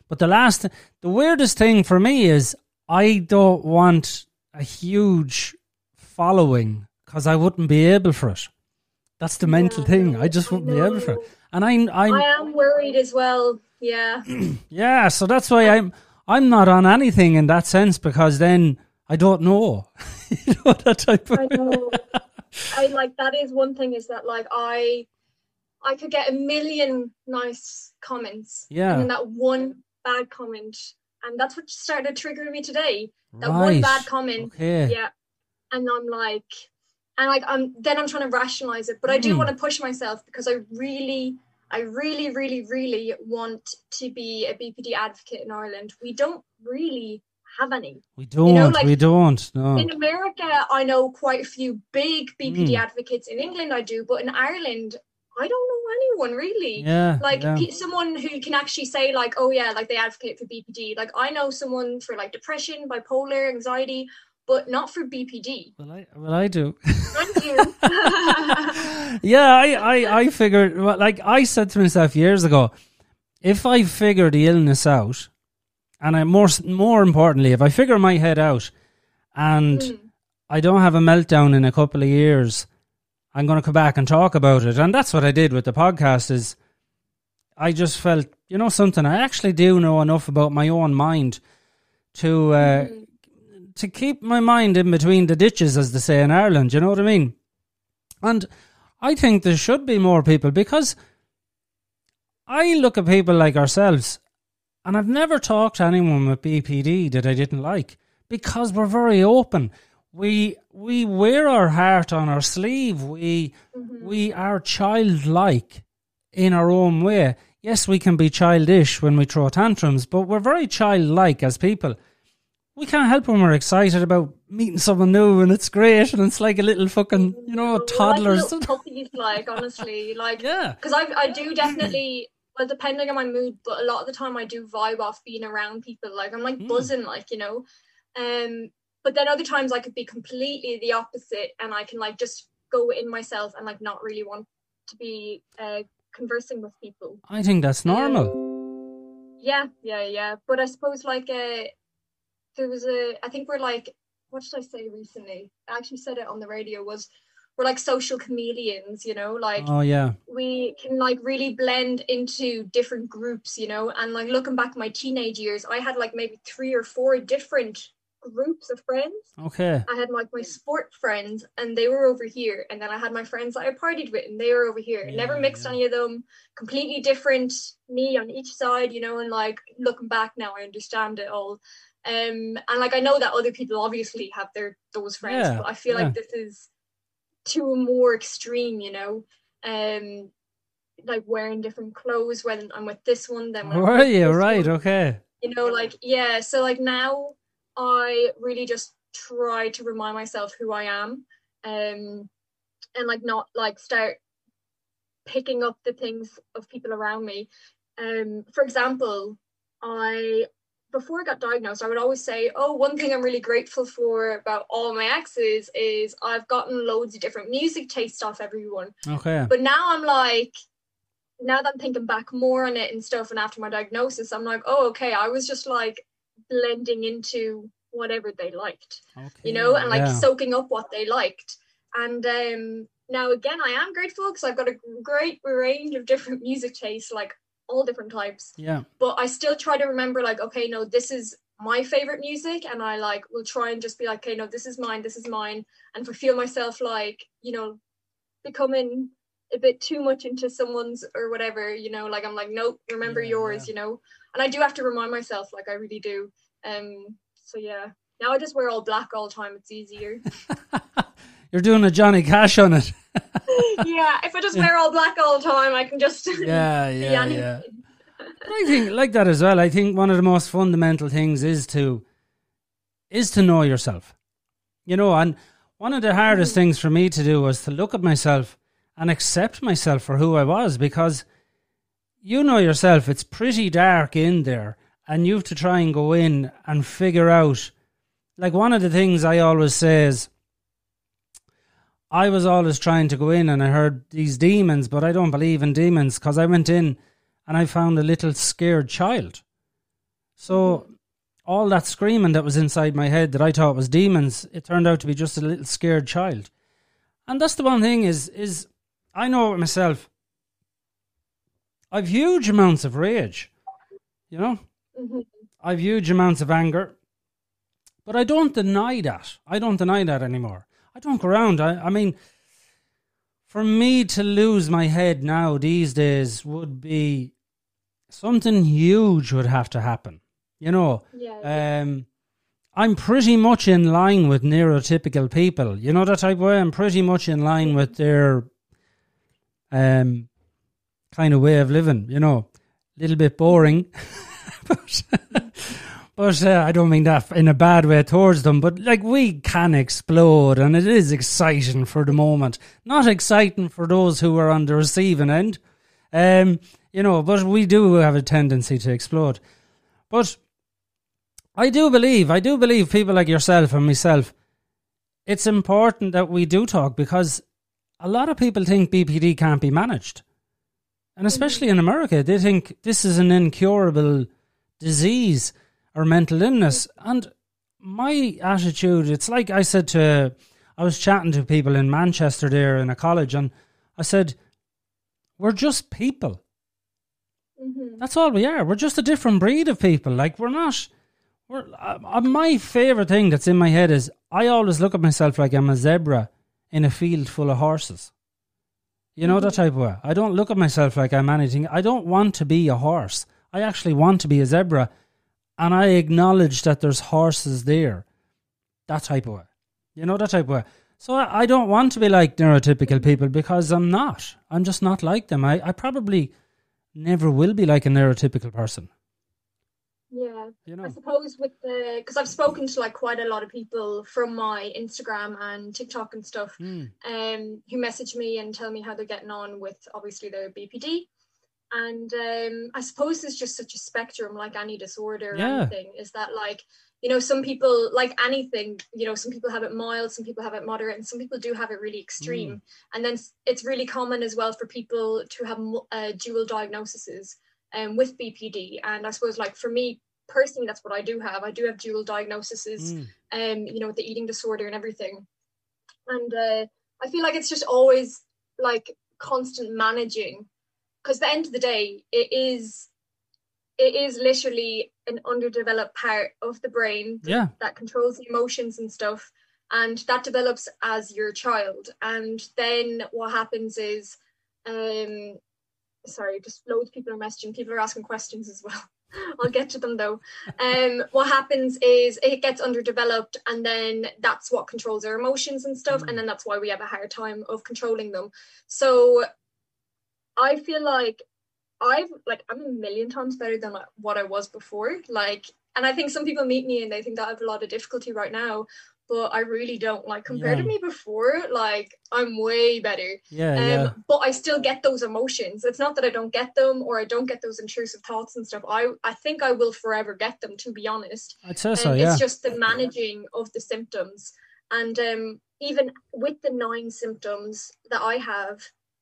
But the last, the weirdest thing for me is I don't want a huge following because I wouldn't be able for it. That's the mental Yeah, thing. I just I wouldn't be able for it. And I, I'm, I am worried as well. Yeah. yeah. So that's why I'm, I'm not on anything in that sense because then I don't know. you know that type of. I know. I like that is one thing is that like I I could get a million nice comments. Yeah. And that one bad comment. And that's what started triggering me today. That one bad comment. Okay. Yeah. And I'm like and like I'm then I'm trying to rationalize it. But I do Mm. want to push myself because I really I really, really, really want to be a BPD advocate in Ireland. We don't really have any. We don't. You know, like we don't. No. In America, I know quite a few big BPD mm. advocates. In England, I do, but in Ireland, I don't know anyone really. Yeah. Like yeah. someone who can actually say like, oh yeah, like they advocate for BPD. Like I know someone for like depression, bipolar, anxiety, but not for BPD. Well, I well I do. Thank you. yeah, I I I figured like I said to myself years ago, if I figure the illness out, and I more more importantly, if I figure my head out, and mm. I don't have a meltdown in a couple of years, I'm going to come back and talk about it. And that's what I did with the podcast. Is I just felt, you know, something. I actually do know enough about my own mind to uh, mm. to keep my mind in between the ditches, as they say in Ireland. You know what I mean? And I think there should be more people because I look at people like ourselves and I've never talked to anyone with BPD that I didn't like because we're very open. We we wear our heart on our sleeve. We mm-hmm. we are childlike in our own way. Yes, we can be childish when we throw tantrums, but we're very childlike as people. We can't help when we're excited about meeting someone new and it's great and it's like a little fucking you know toddlers. Like puppies, like honestly, like yeah, because I I do definitely well, depending on my mood, but a lot of the time I do vibe off being around people. Like I'm like mm. buzzing, like you know. Um, but then other times I could be completely the opposite, and I can like just go in myself and like not really want to be uh, conversing with people. I think that's normal. Um, yeah, yeah, yeah. But I suppose like uh, there was a. I think we're like, what should I say recently? I actually said it on the radio. Was we're like social chameleons, you know, like oh yeah, we can like really blend into different groups, you know, and like looking back my teenage years, I had like maybe three or four different groups of friends. Okay. I had like my sport friends and they were over here. And then I had my friends that I partied with and they were over here. Yeah, Never mixed yeah. any of them. Completely different me on each side, you know, and like looking back now I understand it all. Um and like I know that other people obviously have their those friends, yeah, but I feel like this is to a more extreme, you know. Um like wearing different clothes when I'm with this one, then when are you? Right, one. okay. You know, like yeah, so like now I really just try to remind myself who I am, um, and like not like start picking up the things of people around me. Um, for example, I before I got diagnosed, I would always say, "Oh, one thing I'm really grateful for about all my exes is I've gotten loads of different music tastes off everyone." Okay. But now I'm like, now that I'm thinking back more on it and stuff, and after my diagnosis, I'm like, "Oh, okay, I was just like blending into whatever they liked, okay, you know, and like yeah. soaking up what they liked. And um, now again, I am grateful because I've got a great range of different music tastes, like all different types. Yeah. But I still try to remember, like, okay, no, this is my favorite music, and I like will try and just be like, okay, no, this is mine, this is mine, and for feel myself like, you know, becoming a bit too much into someone's or whatever, you know, like I'm like, nope, remember yeah, yours, yeah. you know. And I do have to remind myself, like I really do. Um, so yeah, now I just wear all black all the time. It's easier. You're doing a Johnny Cash on it. yeah, if I just wear all black all the time, I can just yeah, yeah, yeah. I think like that as well. I think one of the most fundamental things is to is to know yourself. You know, and one of the hardest mm. things for me to do was to look at myself and accept myself for who I was because you know yourself, it's pretty dark in there and you have to try and go in and figure out. Like one of the things I always say is, I was always trying to go in and I heard these demons, but I don't believe in demons because I went in and I found a little scared child. So all that screaming that was inside my head that I thought was demons, it turned out to be just a little scared child. And that's the one thing is is I know it myself. I've huge amounts of rage. You know? Mm-hmm. I've huge amounts of anger, but I don't deny that. I don't deny that anymore. I don't go around. I, I mean, for me to lose my head now these days would be something huge would have to happen. You know, yeah, um, I'm pretty much in line with neurotypical people. You know that type of way. I'm pretty much in line with their um, kind of way of living, you know, a little bit boring. but but uh, I don't mean that in a bad way towards them. But like we can explode, and it is exciting for the moment. Not exciting for those who are on the receiving end, um, you know. But we do have a tendency to explode. But I do believe, I do believe people like yourself and myself. It's important that we do talk because a lot of people think BPD can't be managed. And especially in America, they think this is an incurable disease or mental illness. And my attitude, it's like I said to, I was chatting to people in Manchester there in a college, and I said, we're just people. Mm-hmm. That's all we are. We're just a different breed of people. Like, we're not. We're, uh, uh my favourite thing that's in my head is I always look at myself like I'm a zebra in a field full of horses. You know mm-hmm. that type of way. I don't look at myself like I'm anything. I don't want to be a horse. I actually want to be a zebra and I acknowledge that there's horses there. That type of way. You know, that type of way. So I, I don't want to be like neurotypical people because I'm not. I'm just not like them. I, I probably never will be like a neurotypical person. Yeah, you know. I suppose with the because I've spoken to like quite a lot of people from my Instagram and TikTok and stuff, mm. um, who message me and tell me how they're getting on with obviously their BPD, and um, I suppose there's just such a spectrum, like any disorder or yeah. anything, is that like, you know, some people, like anything, you know, some people have it mild, some people have it moderate, and some people do have it really extreme. Mm. And then it's really common as well for people to have uh, dual diagnoses um, with BPD. And I suppose, like, for me personally, that's what I do have. I do have dual diagnoses, mm. um, you know, with the eating disorder and everything. And uh, I feel like it's just always like constant managing because at the end of the day it is it is literally an underdeveloped part of the brain yeah. that controls the emotions and stuff and that develops as your child and then what happens is um sorry just loads of people are messaging people are asking questions as well I'll get to them though. Um, what happens is it gets underdeveloped, and then that's what controls our emotions and stuff, mm. and then that's why we have a hard time of controlling them. So I feel like I've like I'm a million times better than what I was before. Like, and I think some people meet me and they think that I have a lot of difficulty right now, but I really don't. Like compared yeah. to me before, like I'm way better. Yeah, um, yeah. But I still get those emotions. It's not that I don't get them or I don't get those intrusive thoughts and stuff. I I think I will forever get them. To be honest, I'd say so. Um, yeah. It's just the managing of the symptoms, and um, even with the nine symptoms that I have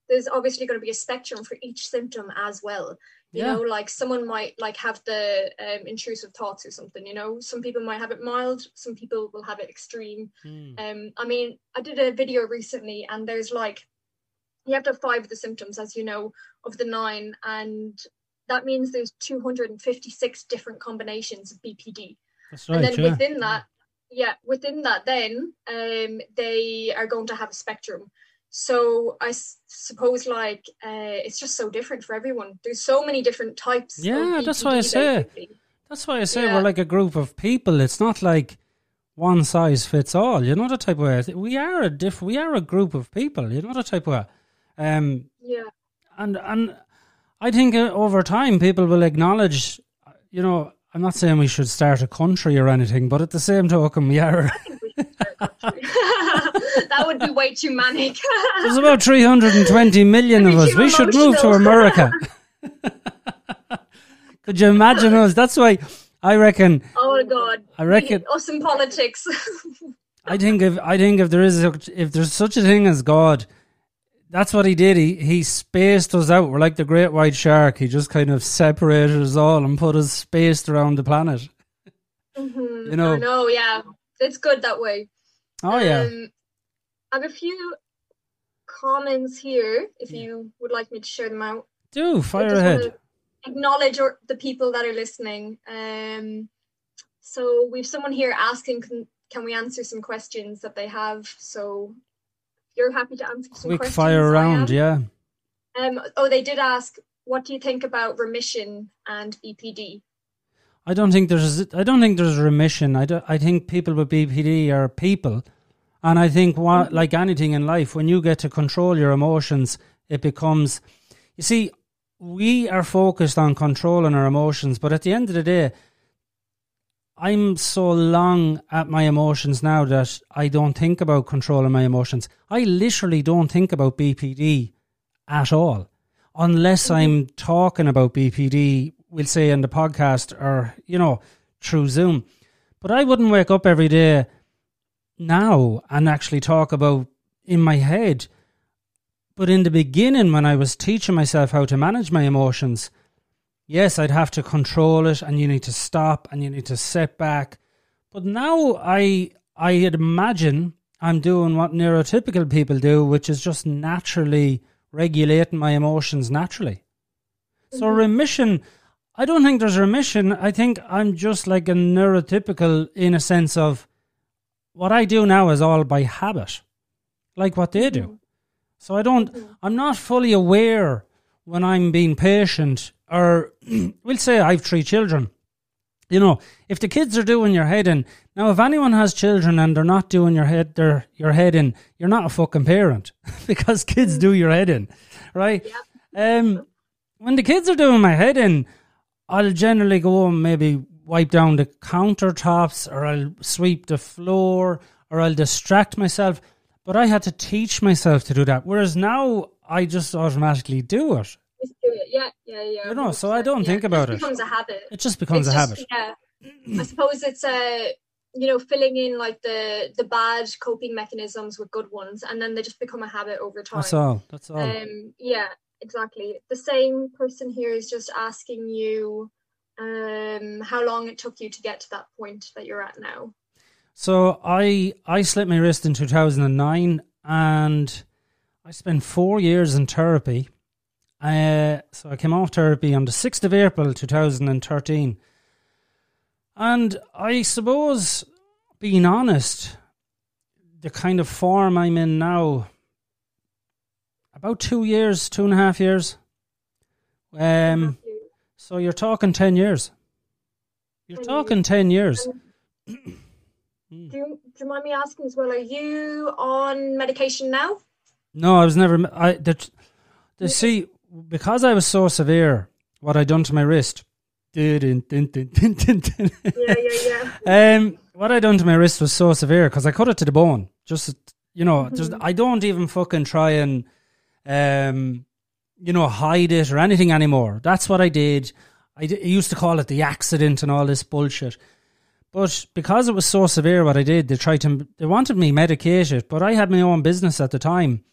there's obviously going to be a spectrum for each symptom as well you yeah. know like someone might like have the um, intrusive thoughts or something you know some people might have it mild some people will have it extreme mm. um i mean i did a video recently and there's like you have to have five of the symptoms as you know of the nine and that means there's 256 different combinations of bpd right, and then yeah. within that yeah within that then um they are going to have a spectrum so I s- suppose like uh, it's just so different for everyone. There's so many different types. Yeah, that's why I say. That's why I say yeah. we're like a group of people. It's not like one size fits all. You know the type of way. We are a diff. We are a group of people. You know the type of way. Um, yeah. And and I think uh, over time people will acknowledge. You know, I'm not saying we should start a country or anything, but at the same token, we are. that would be way too manic. There's about 320 million of us. We should move to America. Could you imagine us? That's why I reckon. Oh God! I reckon us in politics. I think if I think if there is a, if there's such a thing as God, that's what he did. He he spaced us out. We're like the great white shark. He just kind of separated us all and put us spaced around the planet. Mm-hmm. You know. No, yeah, it's good that way. Oh yeah. Um, I have a few comments here. If you would like me to share them out, do fire ahead. Acknowledge or, the people that are listening. Um, so we've someone here asking, can, can we answer some questions that they have? So you're happy to answer some quick fire around, yeah. Um, oh, they did ask, what do you think about remission and BPD? I don't think there's. I don't think there's remission. I, do, I think people with BPD are people and I think, what, mm-hmm. like anything in life, when you get to control your emotions, it becomes. You see, we are focused on controlling our emotions, but at the end of the day, I'm so long at my emotions now that I don't think about controlling my emotions. I literally don't think about BPD at all, unless mm-hmm. I'm talking about BPD, we'll say in the podcast or, you know, through Zoom. But I wouldn't wake up every day now and actually talk about in my head. But in the beginning, when I was teaching myself how to manage my emotions, yes, I'd have to control it and you need to stop and you need to sit back. But now I I'd imagine I'm doing what neurotypical people do, which is just naturally regulating my emotions naturally. So mm-hmm. remission, I don't think there's remission. I think I'm just like a neurotypical in a sense of what I do now is all by habit, like what they do. So I don't. I'm not fully aware when I'm being patient or we'll say I have three children. You know, if the kids are doing your head in, now if anyone has children and they're not doing your head their your head in, you're not a fucking parent because kids do your head in, right? Yeah. Um, when the kids are doing my head in, I'll generally go and maybe wipe down the countertops or I'll sweep the floor or I'll distract myself. But I had to teach myself to do that. Whereas now I just automatically do it. Just do it. Yeah, yeah, yeah. You know, so I don't yeah. think about it. It becomes a habit. It just becomes it's a just, habit. Yeah. I suppose it's a you know filling in like the the bad coping mechanisms with good ones, and then they just become a habit over time. That's all. That's all. Um, yeah, exactly. The same person here is just asking you um how long it took you to get to that point that you're at now. So I I slit my wrist in 2009 and I spent 4 years in therapy uh, so I came off therapy on the 6th of April 2013. And I suppose, being honest, the kind of form I'm in now, about two years, two and a half years. Um, so you're talking 10 years. You're talking 10 years. do, you, do you mind me asking as well, are you on medication now? No, I was never. I the, the see because I was so severe, what I done to my wrist. yeah, yeah, yeah. Um, what I done to my wrist was so severe because I cut it to the bone. Just you know, mm-hmm. just I don't even fucking try and um, you know, hide it or anything anymore. That's what I did. I, d- I used to call it the accident and all this bullshit. But because it was so severe, what I did, they tried to, they wanted me medicated, but I had my own business at the time,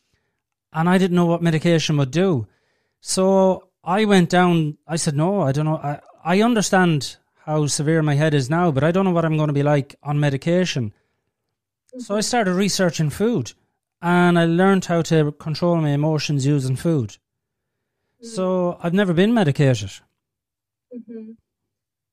and I didn't know what medication would do. So I went down. I said, no, I don't know. I, I understand how severe my head is now, but I don't know what I'm going to be like on medication. Mm-hmm. So I started researching food and I learned how to control my emotions using food. Mm-hmm. So I've never been medicated. Mm-hmm.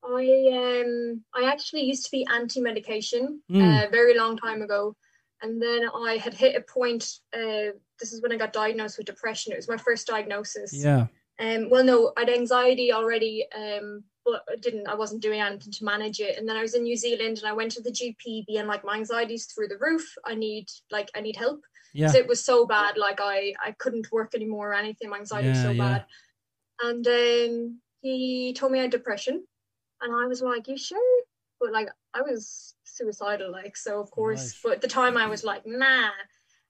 I um I actually used to be anti-medication mm. a uh, very long time ago, and then I had hit a point. Uh, this is when I got diagnosed with depression. It was my first diagnosis. Yeah. Um. Well, no, I had anxiety already. Um. But I didn't. I wasn't doing anything to manage it. And then I was in New Zealand, and I went to the GP, being like, my anxiety's through the roof. I need like I need help. Yeah. it was so bad. Like I I couldn't work anymore or anything. My anxiety yeah, was so yeah. bad. And um, he told me I had depression, and I was like, "You sure?" But like I was suicidal, like so. Of course, nice. but at the time I was like, "Nah."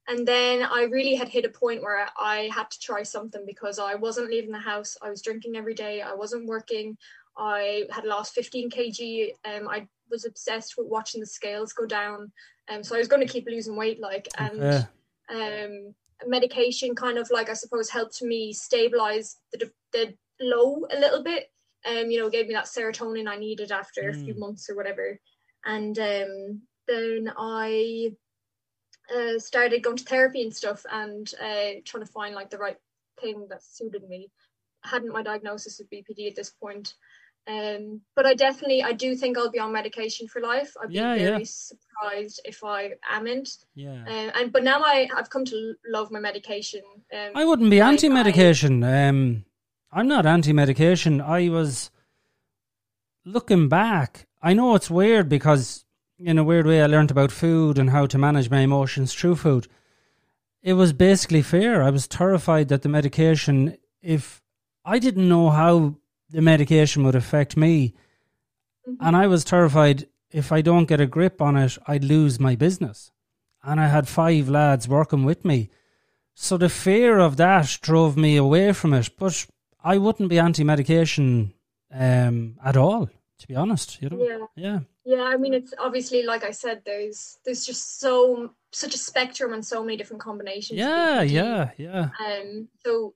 And then I really had hit a point where I had to try something because I wasn't leaving the house. I was drinking every day. I wasn't working. I had lost 15 kg. Um, I was obsessed with watching the scales go down. Um, so I was going to keep losing weight, like, and okay. Um, medication kind of like I suppose helped me stabilize the the low a little bit. Um, you know, gave me that serotonin I needed after mm. a few mm. months or whatever. And um, then I uh, started going to therapy and stuff and uh, trying to find like the right thing that suited me. I hadn't my diagnosis of BPD at this point. Um, but I definitely, I do think I'll be on medication for life. I'd be yeah, very yeah. surprised if I amn't. Yeah. Uh, and but now I I've come to love my medication. Um, I wouldn't be anti-medication. I, um, I'm not anti-medication. I was looking back. I know it's weird because in a weird way, I learned about food and how to manage my emotions through food. It was basically fair. I was terrified that the medication, if I didn't know how the medication would affect me. Mm-hmm. And I was terrified if I don't get a grip on it, I'd lose my business. And I had five lads working with me. So the fear of that drove me away from it. But I wouldn't be anti medication um, at all, to be honest. You know? Yeah. Yeah. Yeah, I mean it's obviously like I said, there's there's just so such a spectrum and so many different combinations. Yeah, yeah, yeah. Um so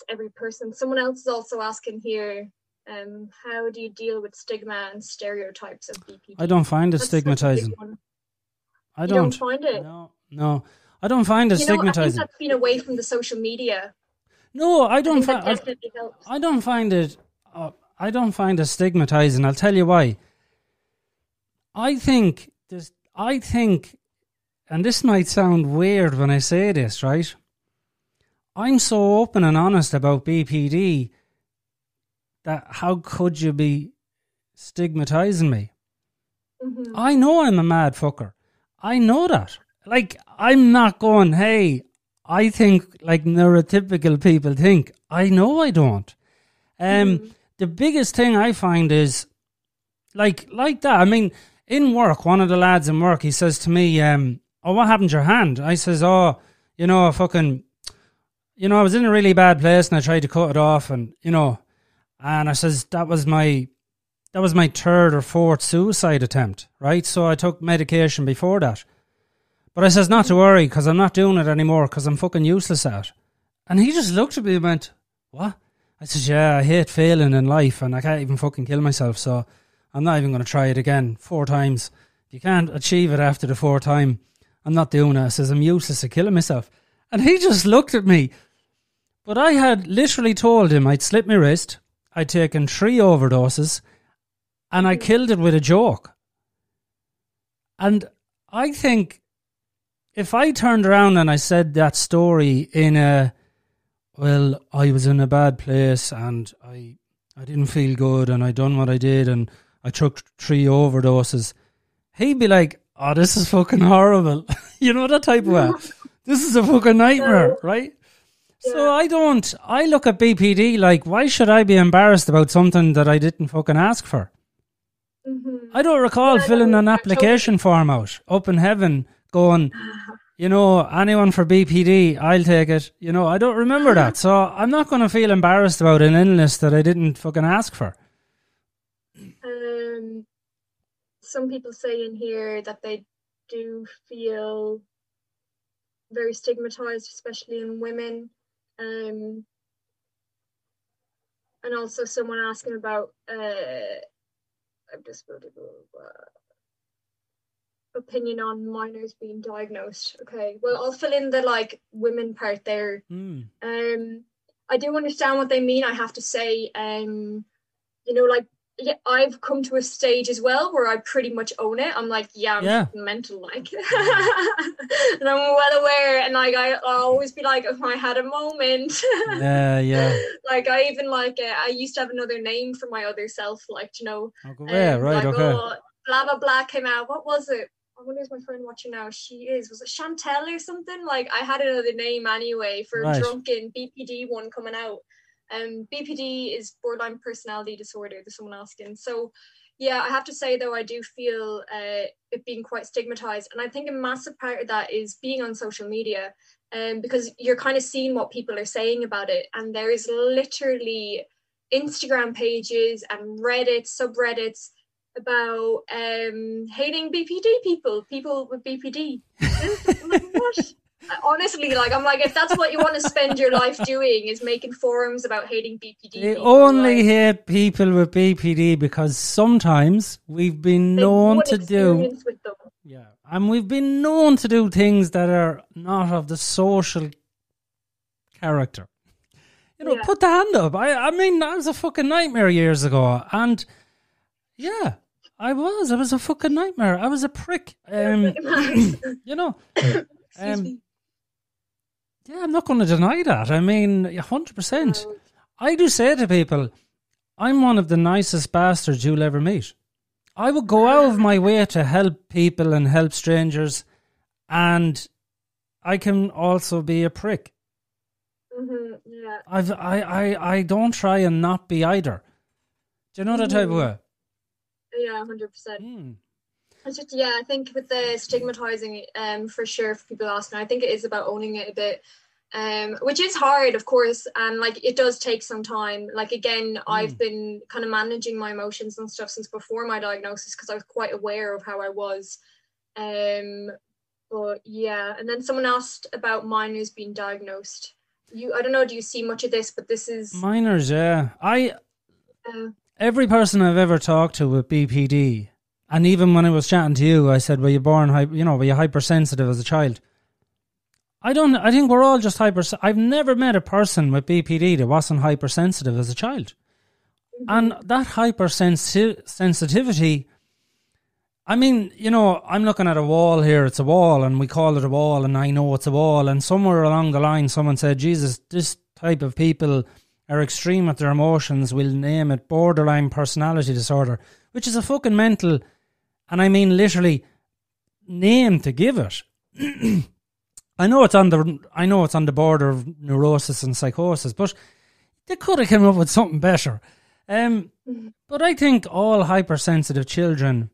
it's every person. Someone else is also asking here, um, how do you deal with stigma and stereotypes of BPD? I don't find it That's stigmatizing. I don't. don't. find it. No, no, I don't find it you know, stigmatizing. I think that's been away from the social media. No, I don't find. I, I, don't find it. Uh, I don't find it stigmatizing. I'll tell you why. I think this. I think, and this might sound weird when I say this, right? I'm so open and honest about BPD that how could you be stigmatizing me? Mm-hmm. I know I'm a mad fucker. I know that. Like, I'm not going, hey, I think like neurotypical people think. I know I don't. Um, mm-hmm. The biggest thing I find is like like that. I mean, in work, one of the lads in work, he says to me, um, "Oh, what happened to your hand?" I says, "Oh, you know, a fucking, you know, I was in a really bad place and I tried to cut it off, and you know, and I says that was my that was my third or fourth suicide attempt, right? So I took medication before that, but I says not to worry because I'm not doing it anymore because I'm fucking useless at it." And he just looked at me and went, "What?" I says, "Yeah, I hate failing in life, and I can't even fucking kill myself, so." I'm not even going to try it again four times. If you can't achieve it after the fourth time, I'm not doing it. I says, I'm useless at killing myself. And he just looked at me. But I had literally told him I'd slit my wrist, I'd taken three overdoses, and I killed it with a joke. And I think if I turned around and I said that story in a, well, I was in a bad place and I, I didn't feel good and I done what I did and I took three overdoses, he'd be like, "Oh, this is fucking horrible," you know that type of way. This is a fucking nightmare, right? Yeah. So I don't. I look at BPD like, why should I be embarrassed about something that I didn't fucking ask for? Mm-hmm. I don't recall yeah, filling an application form out up in heaven, going, you know, anyone for BPD, I'll take it. You know, I don't remember that, so I'm not going to feel embarrassed about an illness that I didn't fucking ask for Um, some people say in here that they do feel very stigmatized, especially in women. Um, and also someone asking about uh, I'm just uh, opinion on minors being diagnosed. Okay, well I'll fill in the like women part there. Mm. Um, I do understand what they mean. I have to say, um, you know, like yeah, I've come to a stage as well where I pretty much own it. I'm like, yeah, I'm yeah. mental, like, and I'm well aware. And like, I, will always be like, if I had a moment, yeah, yeah. like, I even like, uh, I used to have another name for my other self, like, you know, oh, yeah, um, right, like, okay. Oh, blah blah blah came out. What was it? I wonder if my friend watching now. She is. Was it Chantel or something? Like, I had another name anyway for right. drunken BPD one coming out. Um, BPD is borderline personality disorder. There's someone asking. So, yeah, I have to say though, I do feel uh, it being quite stigmatized, and I think a massive part of that is being on social media, um, because you're kind of seeing what people are saying about it, and there is literally Instagram pages and Reddit subreddits about um, hating BPD people, people with BPD. Like, what? Honestly, like I'm like, if that's what you want to spend your life doing, is making forums about hating BPD. They people, only like, hate people with BPD because sometimes we've been known to do. Yeah, and we've been known to do things that are not of the social character. You know, yeah. put the hand up. I, I mean, that was a fucking nightmare years ago, and yeah, I was. I was a fucking nightmare. I was a prick. Um, you know. Um, yeah, I'm not going to deny that. I mean, 100%. I do say to people, I'm one of the nicest bastards you'll ever meet. I would go out of my way to help people and help strangers, and I can also be a prick. Mm-hmm, yeah. I've I, I I don't try and not be either. Do you know that type of way? Yeah, hundred percent. Mm. It's just yeah, I think with the stigmatizing, um, for sure, for people asking, I think it is about owning it a bit, um, which is hard, of course, and like it does take some time. Like again, Mm. I've been kind of managing my emotions and stuff since before my diagnosis because I was quite aware of how I was. Um, but yeah, and then someone asked about minors being diagnosed. You, I don't know, do you see much of this? But this is Minors, yeah. I uh, every person I've ever talked to with BPD, and even when I was chatting to you, I said, "Were you born, you know, were you hypersensitive as a child?" I don't. I think we're all just hyper. I've never met a person with BPD that wasn't hypersensitive as a child, mm-hmm. and that hypersensitivity. I mean, you know, I'm looking at a wall here. It's a wall, and we call it a wall, and I know it's a wall. And somewhere along the line, someone said, "Jesus, this type of people are extreme at their emotions. We'll name it borderline personality disorder, which is a fucking mental, and I mean literally, name to give it." I know it's on the I know it's on the border of neurosis and psychosis, but they could have come up with something better. Um, but I think all hypersensitive children.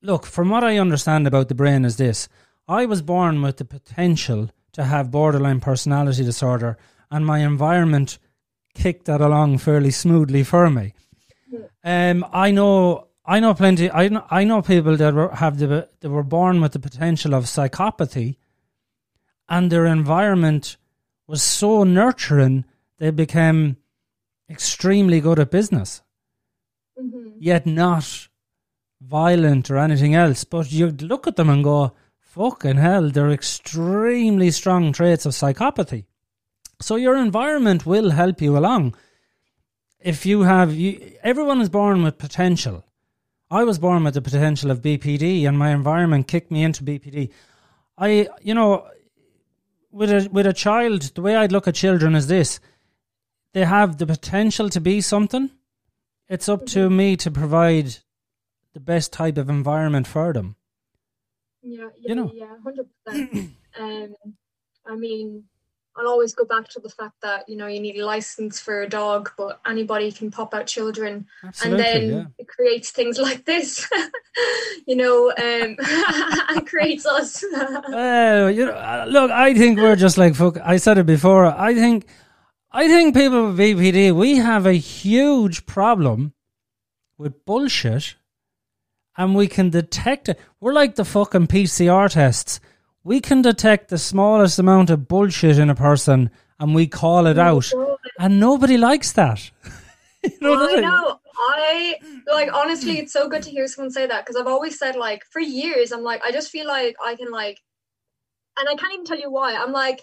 Look, from what I understand about the brain, is this: I was born with the potential to have borderline personality disorder, and my environment kicked that along fairly smoothly for me. Um, I know, I know plenty. I know, I know people that were have the that were born with the potential of psychopathy, and their environment was so nurturing they became extremely good at business, mhm. yet not violent or anything else. But you look at them and go, "Fucking hell!" They're extremely strong traits of psychopathy. So your environment will help you along. If you have, you, everyone is born with potential. I was born with the potential of BPD, and my environment kicked me into BPD. I, you know, with a with a child, the way I'd look at children is this: they have the potential to be something. It's up to me to provide the best type of environment for them. Yeah, yeah, You know. yeah, hundred percent. Um, I mean, I'll always go back to the fact that you know you need a license for a dog, but anybody can pop out children, Absolutely, and then yeah. it creates things like this. you know, um, and creates us. Well, you know, uh, look, I think we're just like fuck. I said it before. I think, I think people with BPD, we have a huge problem with bullshit, and we can detect it. We're like the fucking PCR tests. We can detect the smallest amount of bullshit in a person, and we call it out, and nobody likes that. you know what I know. I like honestly, it's so good to hear someone say that because I've always said like for years, I'm like, I just feel like I can like, and I can't even tell you why. I'm like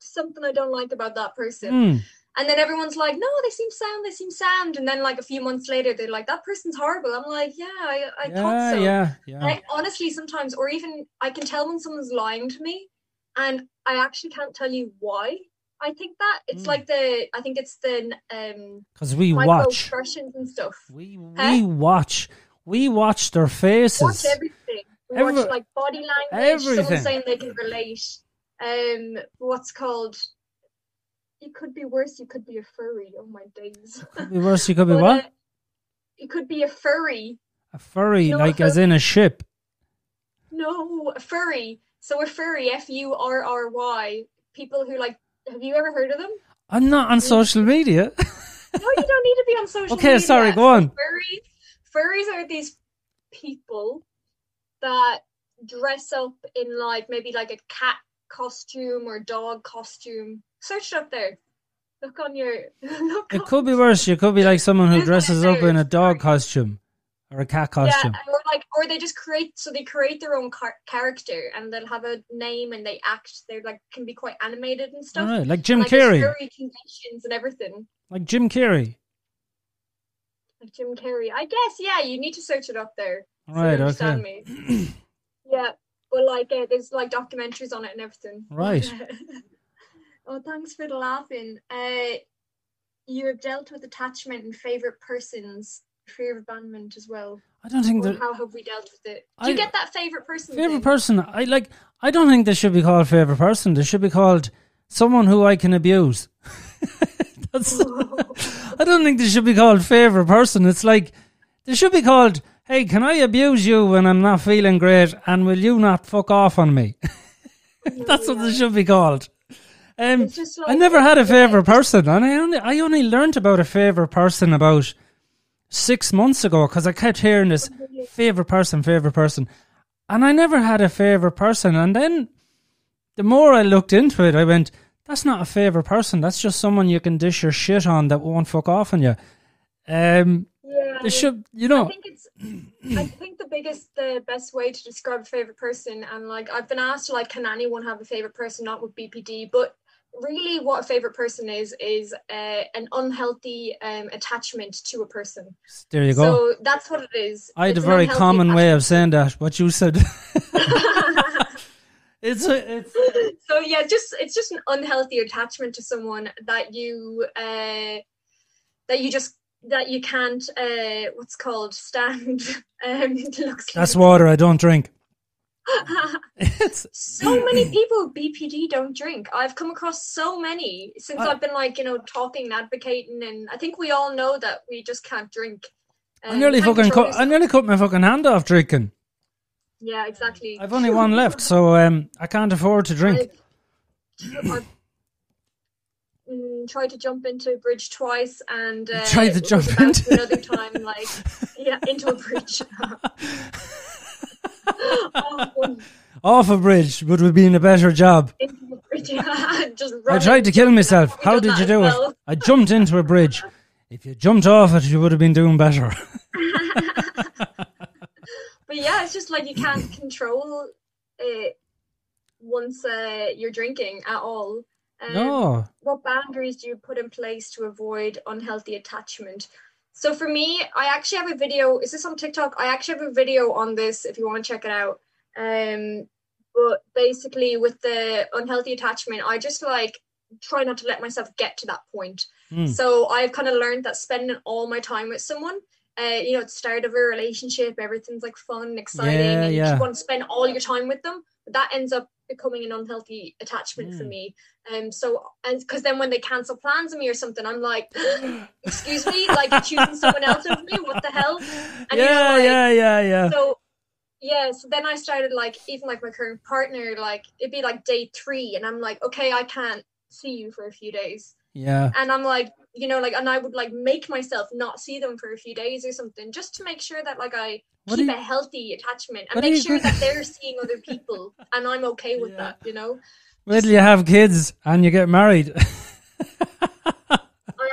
something I don't like about that person, Hmm. And then everyone's like, no, they seem sound, they seem sound, and then like a few months later, they're like, that person's horrible. I'm like, yeah, I, I yeah, thought so. yeah, And yeah. I honestly sometimes, or even I can tell when someone's lying to me, and I actually can't tell you why. I think that it's Mm. like the I think it's the um Because we watch. expressions and stuff. We Huh? we watch. We watch their faces. Watch everything. We Every- watch like body language. everything. Someone saying they can relate. Um, what's called? You could be worse. You could be a furry. Oh my days. Could be worse. You could be But, what? uh, you could be a furry. A furry, like a as in a ship. No, a furry. So a furry, F U R R Y. People who like. Have you ever heard of them? I'm not on social media. No, you don't need to be on social Okay, media. sorry, go on. Furries, furries are these people that dress up in like maybe like a cat costume or dog costume. Search it up there. Look on your. Look It could be worse. You could be like someone who Here's what it dresses up in a dog costume or a cat costume. Yeah, or like, or they just create. So they create their own car- character, and they'll have a name, and they act. They're like can be quite animated and stuff. All right, like Jim And, like, Carrey. conventions and everything. Like Jim Carrey. Like Jim Carrey. I guess yeah. You need to search it up there. All so you right, understand okay. me. Yeah, but like uh, there's like documentaries on it and everything. Right. oh, thanks for the laughing. Uh, you have dealt with attachment and favorite persons, fear of abandonment as well. I don't think that how have we dealt with it? Do I- you get that favorite person? favorite thing? person. I like. I don't think they should be called favorite person. They should be called someone who I can abuse. That's, I don't think they should be called favorite person. It's like they should be called, "Hey, can I abuse you when I'm not feeling great, and will you not fuck off on me?" That's what they should be called. Um, like, I never had a favorite person, and I only I only learned about a favorite person about six months ago because I kept hearing this favorite person, favorite person, and I never had a favorite person. And then the more I looked into it, I went, "That's not a favorite person. That's just someone you can dish your shit on that won't fuck off on you." Um, yeah, they should, you know. I think it's. I think the biggest, the best way to describe a favorite person, and like I've been asked, like, can anyone have a favorite person? Not with BPD, but really what a favorite person is is uh, an unhealthy um, attachment to a person. There you go. So that's what it is. I had a very common attachment. way of saying that what you said. It's, a, it's so yeah just it's just an unhealthy attachment to someone that you uh, that you just that you can't uh, what's called stand um, that's water i don't drink so many people with BPD don't drink. I've come across so many since I, have been like you know talking and advocating, and I think we all know that we just can't drink. Um, I nearly fucking cut. I nearly cut my fucking hand off drinking. Yeah, exactly. I've only one left, so um, I can't afford to drink. I've, I've mm, tried to jump into a bridge twice, and uh, tried to jump into another time, like yeah, into a bridge. Off a bridge would have been a better job. I tried to kill myself. How did you do well. it? I jumped into a bridge. If you jumped off it, you would have been doing better. but yeah, it's just like you can't control it once uh, you're drinking at all. Um, no. What boundaries do you put in place to avoid unhealthy attachment? So for me, I actually have a video. Is this on TikTok? I actually have a video on this if you want to check it out. Um, but basically, with the unhealthy attachment, I just like try not to let myself get to that point. Mm. So I've kind of learned that spending all my time with someone, uh, you know, at the start of a relationship, everything's like fun, exciting, yeah, and yeah. you want to spend all your time with them. But that ends up becoming an unhealthy attachment mm. for hmm. me. Um, so and because then when they cancel plans on me or something, I'm like, excuse me, like choosing someone else over me. What the hell? And yeah, you know, like, yeah, yeah, yeah. So yeah, so then I started like even like my current partner, like it'd be like day three, and I'm like, okay, I can't see you for a few days. Yeah. And I'm like, you know, like, and I would like make myself not see them for a few days or something, just to make sure that like I what keep you, a healthy attachment and make sure that they're seeing other people and I'm okay with yeah. that, you know. Wait till you have kids and you get married. I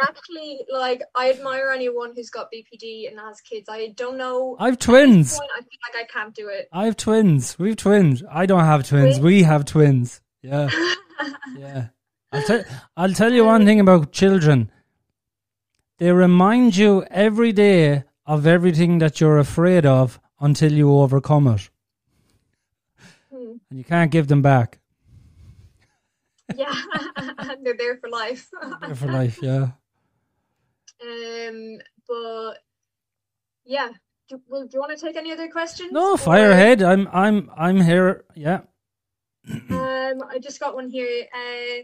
actually like I admire anyone who's got BPD and has kids. I don't know. I have twins. Point, I feel like I can't do it. I have twins. We have twins. I don't have twins. twins? We have twins. Yeah. yeah. I'll, tell. I'll tell you one thing about children. They remind you every day of everything that you're afraid of until you overcome it. Hmm. And you can't give them back. Yeah, they're there for life. there for life, yeah. Um, but yeah. Do, well, do you want to take any other questions? No, fire ahead. I'm, I'm, I'm here. Yeah. um, I just got one here. Uh,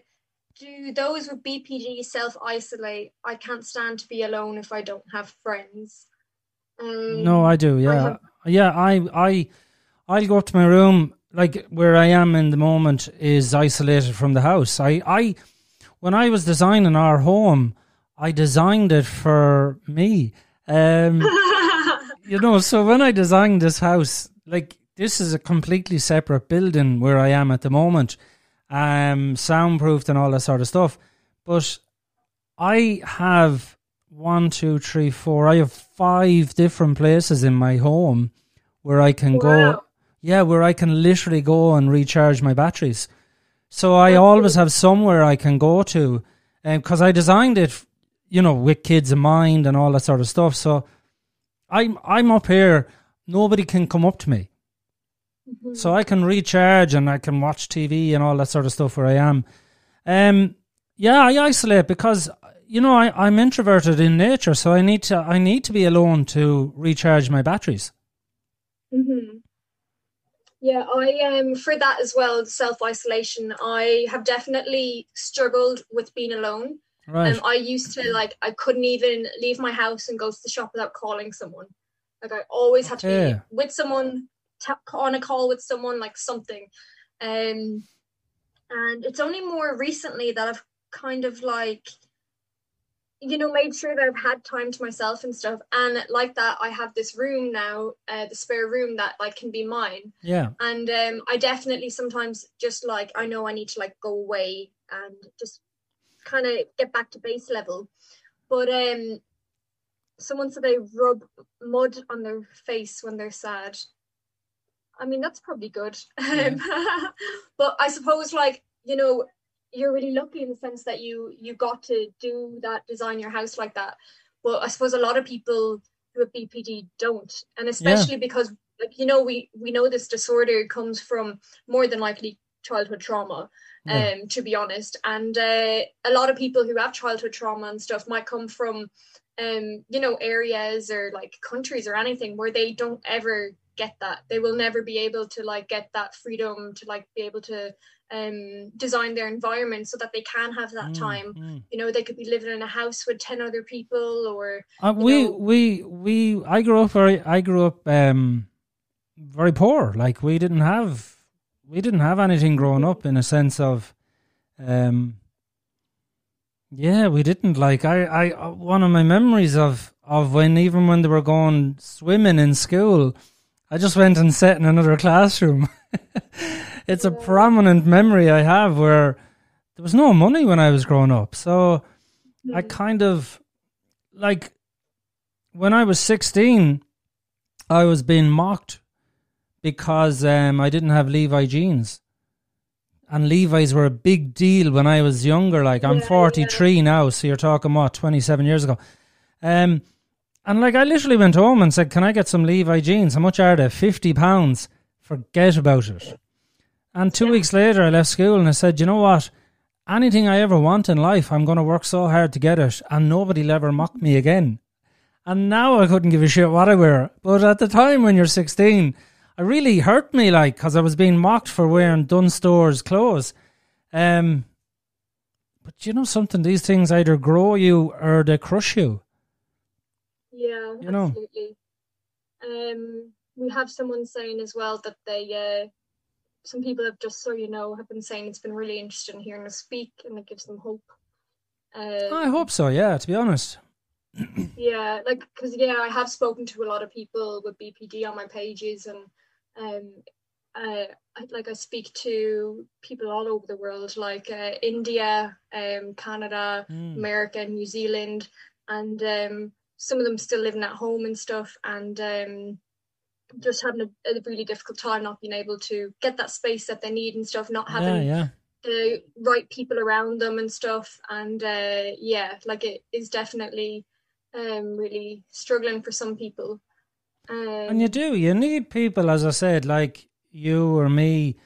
do those with BPD self isolate? I can't stand to be alone if I don't have friends. Um, no, I do. Yeah, I have... yeah. I I I'll go up to my room. Like where I am in the moment is isolated from the house. I I when I was designing our home, I designed it for me. Um, you know, so when I designed this house, like this is a completely separate building where I am at the moment um, soundproofed and all that sort of stuff. But I have one, two, three, four. I have five different places in my home where I can wow. go. Yeah, where I can literally go and recharge my batteries. So I always have somewhere I can go to, because um, I designed it, you know, with kids in mind and all that sort of stuff. So I'm I'm up here. Nobody can come up to me. Mm-hmm. So I can recharge and I can watch TV and all that sort of stuff where I am. Um, yeah, I isolate because you know I, I'm introverted in nature, so I need to I need to be alone to recharge my batteries. Mm-hmm. Yeah, I um for that as well, self isolation. I have definitely struggled with being alone. Right. Um, I used to like I couldn't even leave my house and go to the shop without calling someone. Like I always had to Okay. be with someone, on a call with someone, like something. Um, and it's only more recently that I've kind of like, you know, made sure that I've had time to myself and stuff. And like that, I have this room now, uh, the spare room that like can be mine. Yeah. and um i definitely sometimes just like i know i need to like go away and just kind of get back to base level. But um someone said they rub mud on their face when they're sad. I mean that's probably good. Um, but i suppose like you know you're really lucky in the sense that you you got to do that design your house like that. But i suppose a lot of people who have bpd don't. And especially because like you know we we know this disorder comes from more than likely childhood trauma um to be honest. And uh, a lot of people who have childhood trauma and stuff might come from um you know areas or like countries or anything where they don't ever get that. They will never be able to like get that freedom to like be able to um design their environment so that they can have that Mm, time mm. you know they could be living in a house with 10 other people or Uh, we know- we we I grew up very I grew up um very poor. Like we didn't have we didn't have anything growing up in a sense of um yeah, we didn't like I I uh, one of my memories of of when even when they were going swimming in school, I just went and sat in another classroom. it's a prominent memory I have where there was no money when I was growing up. So I Mm. kind of like when I was 16, I was being mocked because um, I didn't have Levi jeans. And Levi's were a big deal when I was younger. Like I'm Yeah, 43 now, so you're talking what 27 years ago. Um, and like I literally went home and said, "Can I get some Levi jeans? How much are they? Fifty pounds. Forget about it." And two Yeah. weeks later, I left school and I said, "You know what? anything I ever want in life, I'm going to work so hard to get it, and nobody'll ever mock me again. And now I couldn't give a shit what I wear. But at the time when you're 16, it really hurt me, like, because I was being mocked for wearing Dunnes Stores clothes. Um, but you know something, these things either grow you or they crush you. Yeah, You know. absolutely. Um, we have someone saying as well that they, uh, some people have just so you know have been saying it's been really interesting hearing us speak and it gives them hope. Um, I hope so, yeah, to be honest. Yeah, like because yeah, I have spoken to a lot of people with BPD on my pages, and um, uh, I, like I speak to people all over the world, like uh, India, um, Canada, Mm. America, New Zealand, and um, some of them still living at home and stuff, and um, just having a, a really difficult time not being able to get that space that they need and stuff, not having yeah. the right people around them and stuff and uh yeah like it is definitely um really struggling for some people um And you do. You need people, as I said, like you or me,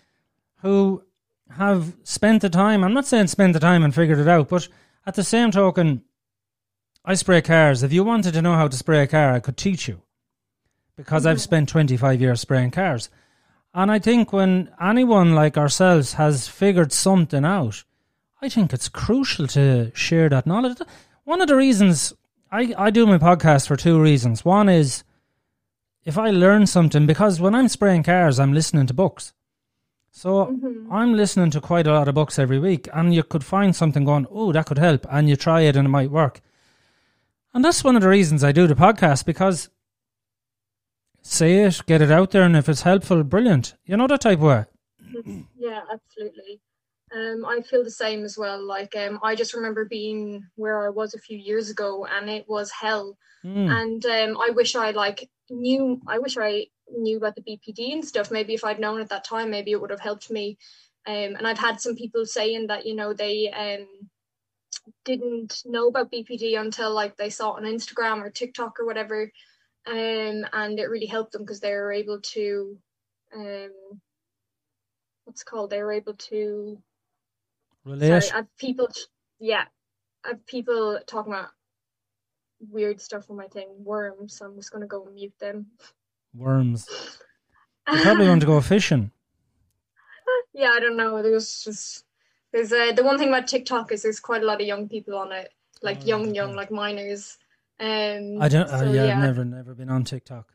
who have spent the time. I'm not saying spent the time and figured it out, but at the same token, I spray cars. If you wanted to know how to spray a car, I could teach you because I've spent 25 years spraying cars. And I think when anyone like ourselves has figured something out, I think it's crucial to share that knowledge. One of the reasons I, I do my podcast for two reasons. One is if I learn something, because when I'm spraying cars, I'm listening to books. So mhm. I'm listening to quite a lot of books every week, and you could find something going, oh, that could help, and you try it and it might work. And that's one of the reasons I do the podcast because say it, get it out there, and if it's helpful, brilliant. You know that type of way. yeah absolutely um i feel the same as well like um i just remember being where i was a few years ago and it was hell Mm. and um i wish i like knew i wish i knew about the bpd and stuff maybe if i'd known at that time maybe it would have helped me um and i've had some people saying that you know they um didn't know about bpd until like they saw it on instagram or tiktok or whatever um and it really helped them because they were able to um what's it called they were able to Relate. sorry i've people yeah i've people talking about weird stuff on my thing worms so i'm just going to go mute them Worms. You probably want to go fishing. Yeah, I don't know. There's just there's uh, the one thing about TikTok is there's quite a lot of young people on it, like Oh, young, young, like minors. Um, I don't. uh, so, yeah, yeah, I've never, never been on TikTok.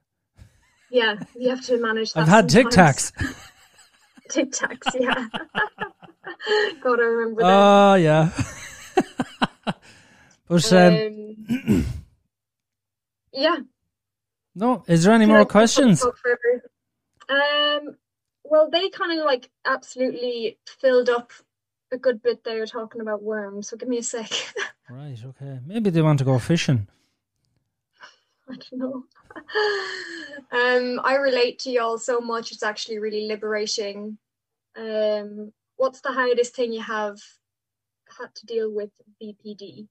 yeah, you have to manage. That I've had Tic sometimes. Tacs. Tic Tacs, yeah. Gotta remember that. Oh yeah. but um, Um, yeah. no, is there any Can more I questions? Um, well, they kind of like absolutely filled up a good bit there talking about worms. So give me a sec. Right. Okay. Maybe they want to go fishing. I don't know. um, I relate to y'all so much. It's actually really liberating. Um, what's the hardest thing you have had to deal with BPD?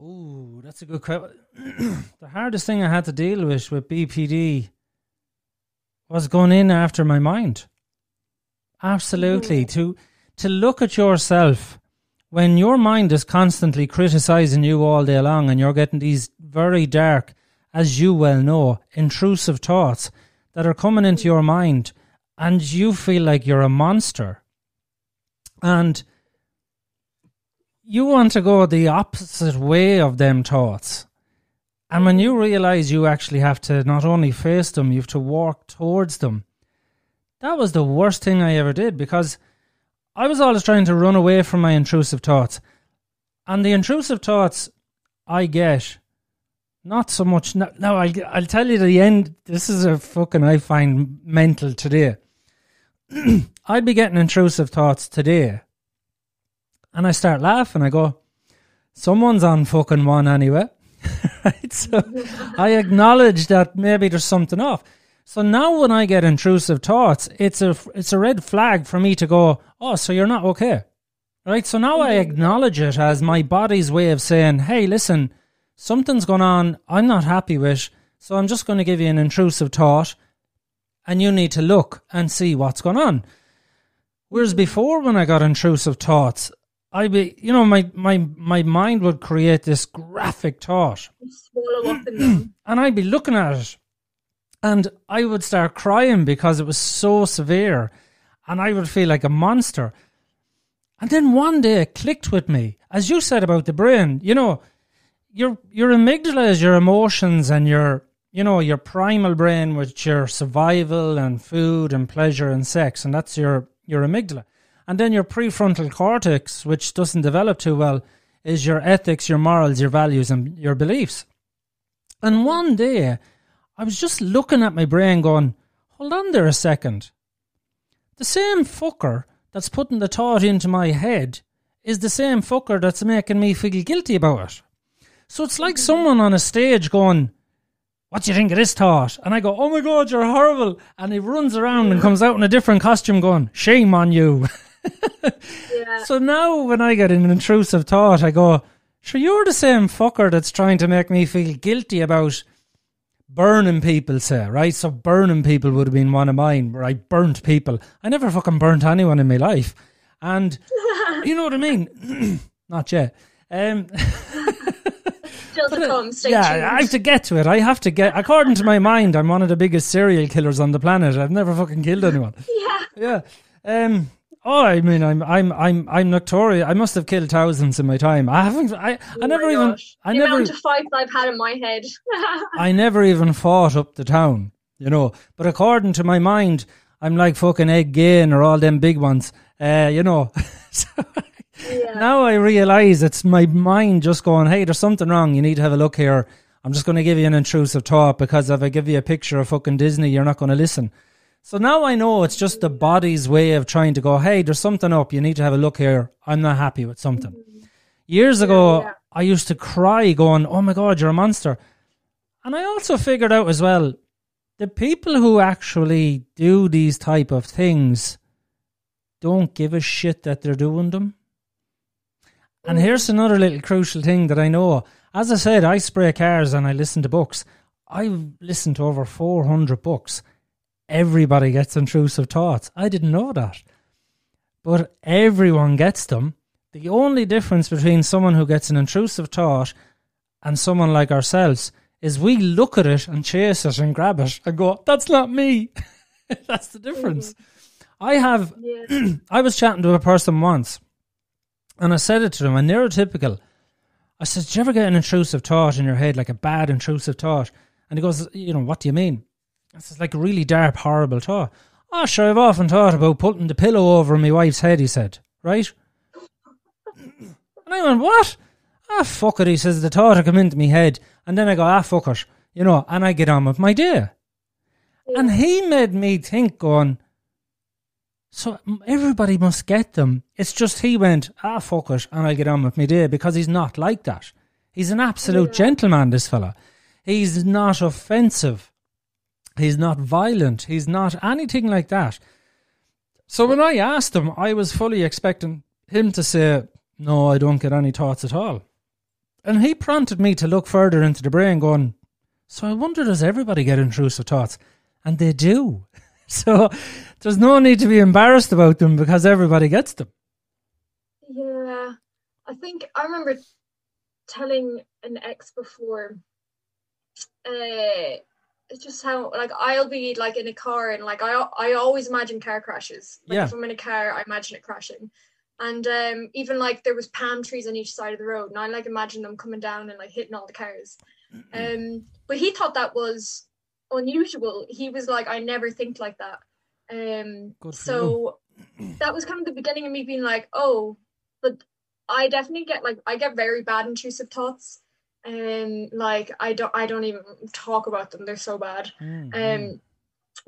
Oh, that's a good question. the hardest thing I had to deal with with BPD was going in after my mind. Absolutely. Mhm. To to look at yourself when your mind is constantly criticizing you all day long and you're getting these very dark, as you well know, intrusive thoughts that are coming into your mind and you feel like you're a monster. And you want to go the opposite way of them thoughts. And when you realize you actually have to not only face them, you have to walk towards them. That was the worst thing I ever did because I was always trying to run away from my intrusive thoughts. And the intrusive thoughts I get, not so much. No, no I'll, I'll tell you the end. This is a fucking, I find mental today. I'd be getting intrusive thoughts today. And I start laughing. I go, someone's on fucking one anyway. right? So I acknowledge that maybe there's something off. So now when I get intrusive thoughts, it's a it's a red flag for me to go, oh, so you're not okay. Right? So now I mm-hmm. acknowledge it as my body's way of saying, hey, listen, something's going on I'm not happy with, so I'm just going to give you an intrusive thought and you need to look and see what's going on. Whereas mm-hmm. before when I got intrusive thoughts, I'd be you know, my, my, my mind would create this graphic thought Swallow up in them. and I'd be looking at it and I would start crying because it was so severe and I would feel like a monster. And then one day it clicked with me, as you said about the brain, you know, your your amygdala is your emotions and your you know, your primal brain which your survival and food and pleasure and sex, and that's your, your amygdala. And then your prefrontal cortex, which doesn't develop too well, is your ethics, your morals, your values and your beliefs. And one day I was just looking at my brain going, hold on there a second. The same fucker that's putting the thought into my head is the same fucker that's making me feel guilty about it. So it's like someone on a stage going, What do you think of this thought? And I go, Oh my god, you're horrible. And he runs around and comes out in a different costume going, Shame on you. Yeah. So now when I get an intrusive thought, I go, Sure, you're the same fucker that's trying to make me feel guilty about burning people, say, right? So burning people would have been one of mine, where I burnt people. I never fucking burnt anyone in my life. And you know what I mean? Not yet. Um, Still to come. Stay yeah, tuned. I have to get to it. I have to get. According to my mind, I'm one of the biggest serial killers on the planet. I've never fucking killed anyone. yeah. Yeah. Um. Oh, I mean, I'm, I'm, I'm, I'm notorious. I must have killed thousands in my time. I haven't. I, I Oh never even. I the never. amount of fights I've had in my head. I never even fought up the town, you know. But according to my mind, I'm like fucking Ed Gein or all them big ones, uh, you know. so yeah. now I realise it's my mind just going, hey, there's something wrong. You need to have a look here. I'm just going to give you an intrusive thought because if I give you a picture of fucking Disney, you're not going to listen. So now I know it's just the body's way of trying to go, hey, there's something up. You need to have a look here. I'm not happy with something. Mm-hmm. Years ago, yeah. I used to cry going, oh my God, you're a monster. And I also figured out as well, the people who actually do these type of things don't give a shit that they're doing them. And mm. here's another little crucial thing that I know. As I said, I spray cars and I listen to books. I've listened to over 400 books. Everybody gets intrusive thoughts. I didn't know that. But everyone gets them. The only difference between someone who gets an intrusive thought and someone like ourselves is we look at it and chase it and grab it and go, that's not me. that's the difference. I have, yeah. I was chatting to a person once and I said it to them, a neurotypical. I said, Did you ever get an intrusive thought in your head, like a bad intrusive thought? And he goes, You know, what do you mean? It's like a really dark, horrible thought. Oh, sure, I've often thought about putting the pillow over my wife's head, he said, right? And I went, What? Ah, fuck it, he says, the thought had come into my head. And then I go, ah, fuck it, you know, and I get on with my day. And he made me think, going, so everybody must get them. It's just he went, ah, fuck it, and I get on with my day because he's not like that. He's an absolute yeah. gentleman, this fella. He's not offensive. He's not violent. He's not anything like that. So when I asked him, I was fully expecting him to say, no, I don't get any thoughts at all. And he prompted me to look further into the brain, going, So I wonder, does everybody get intrusive thoughts? And they do. so there's no need to be embarrassed about them because everybody gets them. Yeah. I think I remember telling an ex before, uh, it's just how like I'll be like in a car and like I I always imagine car crashes. Like yeah. if I'm in a car, I imagine it crashing. And um, even like there was palm trees on each side of the road and i like imagine them coming down and like hitting all the cars. Um, but he thought that was unusual. He was like i never think like that. Um, so that was kind of the beginning of me being like oh but i definitely get like i get very bad intrusive thoughts and um, like i don't i don't even talk about them. They're so bad. Mm-hmm. um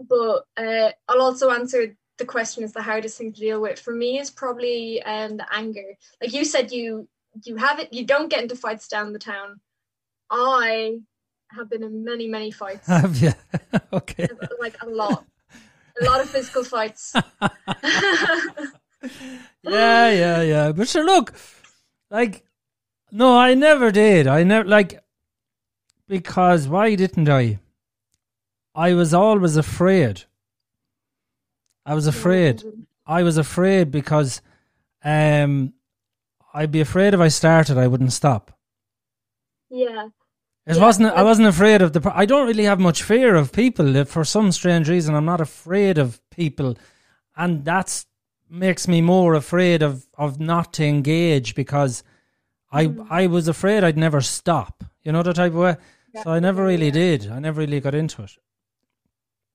but uh, i'll also answer the question is the hardest thing to deal with. For me is probably um the anger. Like you said you you have it you don't get into fights down the town. I have been in many many fights. Have you? Okay. Like a lot. A lot of physical fights. Yeah yeah yeah. But sure look like no i never did i never like because why didn't i i was always afraid I was afraid. I was afraid because um, I'd be afraid if I started, I wouldn't stop. Yeah. It yeah. wasn't. I wasn't afraid of the. I don't really have much fear of people. For some strange reason, I'm not afraid of people, and that's makes me more afraid of of not to engage because I mm. I was afraid I'd never stop. You know the type of way. Yeah. So I never really yeah. did. I never really got into it.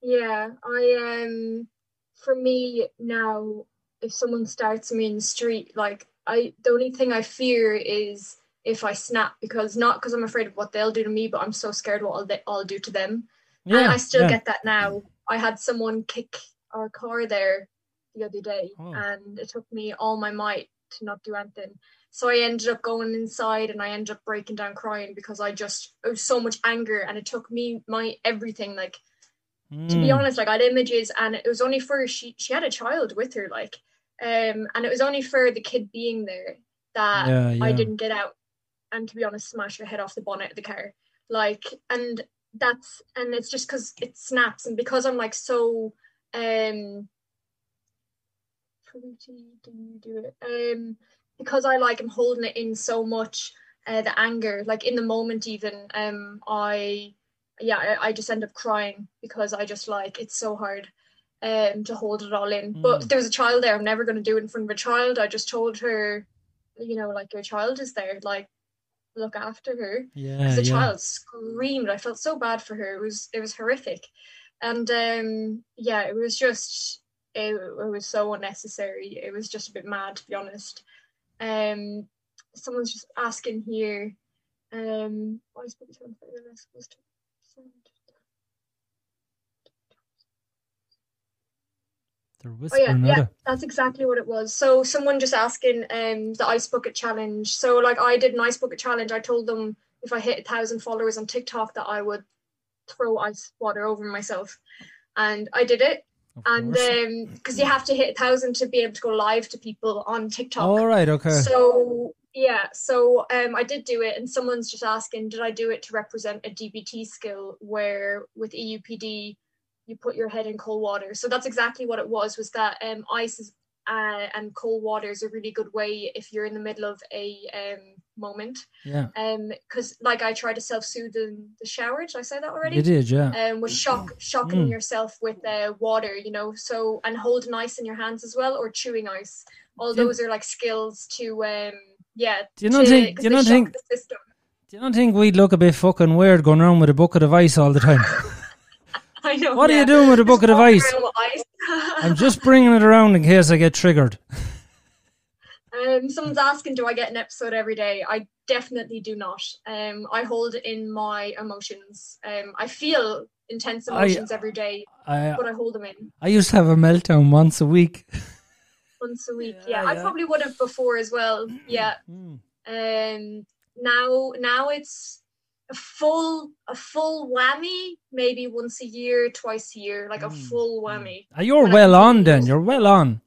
Yeah, I um for me now, if someone starts me in the street, like I, the only thing I fear is if I snap because not because I'm afraid of what they'll do to me, but I'm so scared what I'll, I'll do to them. Yeah, and I still yeah. get that now. I had someone kick our car there the other day, oh. and it took me all my might to not do anything. So I ended up going inside and I ended up breaking down crying because I just it was so much anger and it took me my everything like Mm. To be mm. honest, like I had images, and it was only for she she had a child with her, like, um, and it was only for the kid being there that yeah, yeah. I didn't get out, and to be honest, smash her head off the bonnet of the car, like, and that's and it's just because it snaps, and because I'm like so, um, do you do it? Um, because I like I'm holding it in so much, uh, the anger, like in the moment, even, um, I yeah, I, I, just end up crying because I just like it's so hard um to hold it all in. Mm. But there was a child there. I'm never going to do it in front of a child. I just told her, you know, like your child is there, like look after her. Yeah, the yeah. child screamed. I felt so bad for her. It was it was horrific, and um yeah, it was just it, it was so unnecessary. It was just a bit mad to be honest. Um, someone's just asking here. Um, why is supposed to? Oh yeah, yeah, that's exactly what it was. So someone just asking um the ice bucket challenge. So like I did an ice bucket challenge. I told them if I hit a thousand followers on TikTok that I would throw ice water over myself, and I did it. Of and um because you have to hit a thousand to be able to go live to people on TikTok. All right, okay. So yeah, so um, I did do it, and someone's just asking, did I do it to represent a DBT skill where with EUPD you put your head in cold water? So that's exactly what it was. Was that um, ice is, uh, and cold water is a really good way if you're in the middle of a um, moment. Yeah. Um, because like I tried to self soothe in the shower. Did I say that already? You did, yeah. Um, with shock, shocking Mm. yourself with uh, water, you know. So and holding ice in your hands as well, or chewing ice. All those are like skills to um, yeah. Do you not to- think- do you not think- the system? Do you not think we'd look a bit fucking weird going around with a bucket of ice all the time? I know. What are you doing with a Just bucket of ice? ice. I'm just bringing it around in case I get triggered. Um, someone's asking, do I get an episode every day? I definitely do not. Um, I hold in my emotions. Um, I feel intense I- emotions every day, I but I hold them in I used to have a meltdown once a week. once a week. Yeah, Yeah, I yeah. probably would have before as well. Yeah. Mm. Um, now, now it's a full, a full whammy. Maybe once a year, twice a year, like a Mm, full whammy. Ah, You're well on then. You're well on.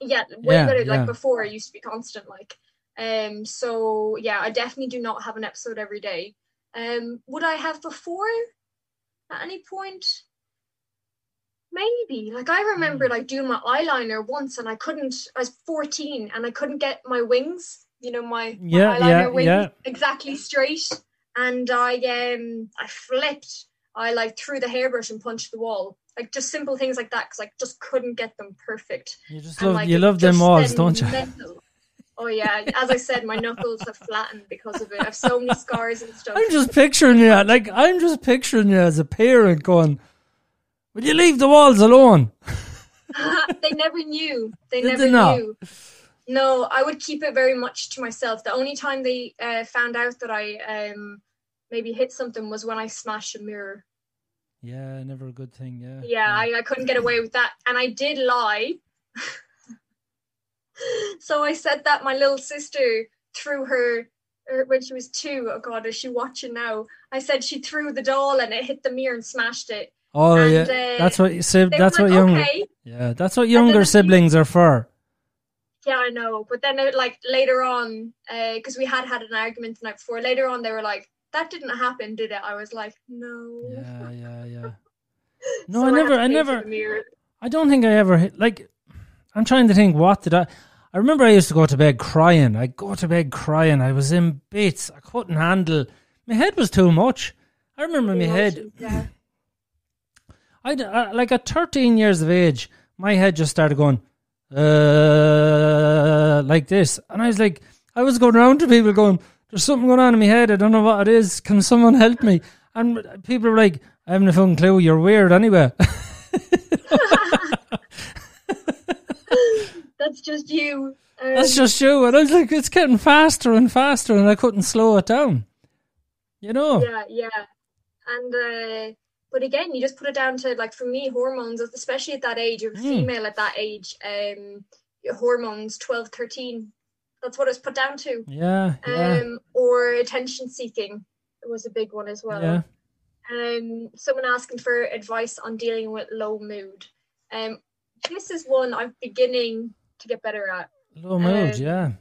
Yeah way Yeah, better yeah. like before i used to be constant like um so yeah i definitely do not have an episode every day. Um would i have before? At any point? Maybe. Like i Hmm. remember like doing my eyeliner once and i couldn't i was 14 and i couldn't get my wings you know my, my Yeah, eyeliner wings yeah. exactly straight. And i um i flipped. I like threw the hairbrush and punched the wall like just simple things like that because i just couldn't get them perfect You just and, love like, you love them walls, don't you? mental. Oh yeah, as I said, my knuckles have flattened because of it. I have so many scars and stuff. I'm just picturing you like I'm just picturing you as a parent going, Will you leave the walls alone? they never knew. They Did never they knew. No, I would keep it very much to myself. The only time they uh, found out that I um, maybe hit something was when I smashed a mirror. Yeah, never a good thing, yeah. Yeah, I, I couldn't get away with that. And I did lie. so I said that my little sister threw her er, when she was two. Oh God, is she watching now? I said she threw the doll and it hit the mirror and smashed it. Oh And, yeah. uh, that's what you sib- that's what like, younger okay. Yeah, that's what younger siblings are for. Yeah, I know. But then, it, like later on, because we had had an argument the night before. Later on, they were like, "That didn't happen, did it?" I was like, "No." Yeah, yeah, yeah. No, So I never to I never. I don't think I ever hit like I'm trying to think what did I I remember I used to go to bed crying. I'd go to bed crying. I was in bits. I couldn't handle my head was too much. I remember my head Yeah. I'd, uh, like at 13 years of age, my head just started going, uh, like this. And I was like, I was going around to people going, there's something going on in my head. I don't know what it is. Can someone help me? And people were like, I haven't a fucking clue. You're weird anyway. That's just you. Um, That's just you. And I was like, it's getting faster and faster, and I couldn't slow it down. You know? yeah, yeah. And uh, but again, you just put it down to like for me, hormones, especially at that age, you're Mm. female at that age, um, your hormones 12, 13. That's what it's put down to. Yeah, yeah, Um, or attention seeking was a big one as well. yeah. um, someone asking for advice on dealing with low mood. Um, this is one I'm beginning to get better at. Low mood, um, yeah.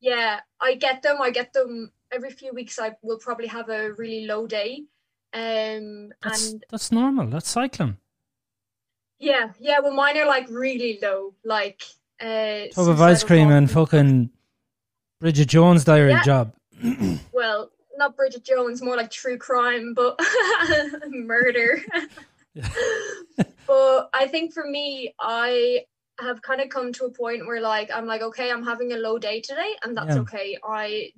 Yeah, I get them. I get them every few weeks. I will probably have a really low day. Um, That's, and that's normal. That's cycling. yeah, yeah. Well, mine are like really low, like uh, Tub of ice cream and fucking Bridget Jones' diary Yeah. job. well, not Bridget Jones, more like true crime, but murder. but I think for me, I have kind of come to a point where like I'm like, okay, I'm having a low day today, and that's Yeah. okay. I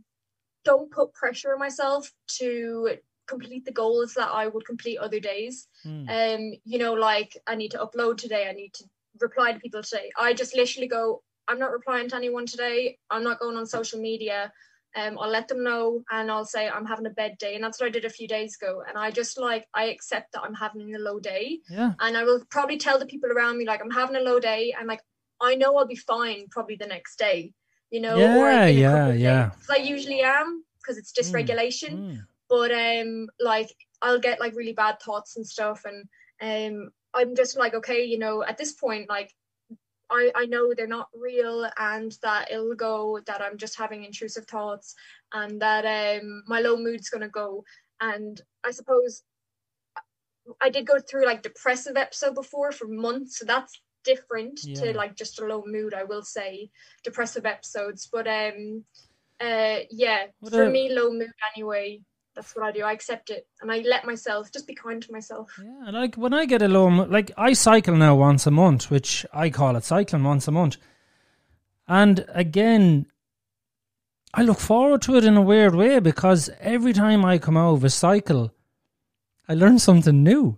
don't put pressure on myself to complete the goals that I would complete other days. Mm. Um, you know, like I need to upload today, I need to reply to people today. I just literally go, I'm not replying to anyone today. I'm not going on social media. Um, I'll let them know and I'll say I'm having a bed day. And that's what I did a few days ago. And I just like I accept that I'm having a low day. Yeah. And I will probably tell the people around me like I'm having a low day I'm like I know I'll be fine probably the next day. You know, Yeah, yeah, yeah. I usually am because it's dysregulation Mm. but um like i'll get like really bad thoughts and stuff and um i'm just like okay you know at this point like I, I know they're not real and that it'll go that i'm just having intrusive thoughts and that um my low mood's gonna go and i suppose i did go through like depressive episode before for months so that's different Yeah. to like just a low mood i will say depressive episodes but um uh, yeah, what for a, me, low mood anyway. That's what I do. I accept it, and I let myself just be kind to myself. Yeah, like when I get alone, like I cycle now once a month, which I call it cycling once a month. And again, I look forward to it in a weird way because every time I come out of a cycle, I learn something new.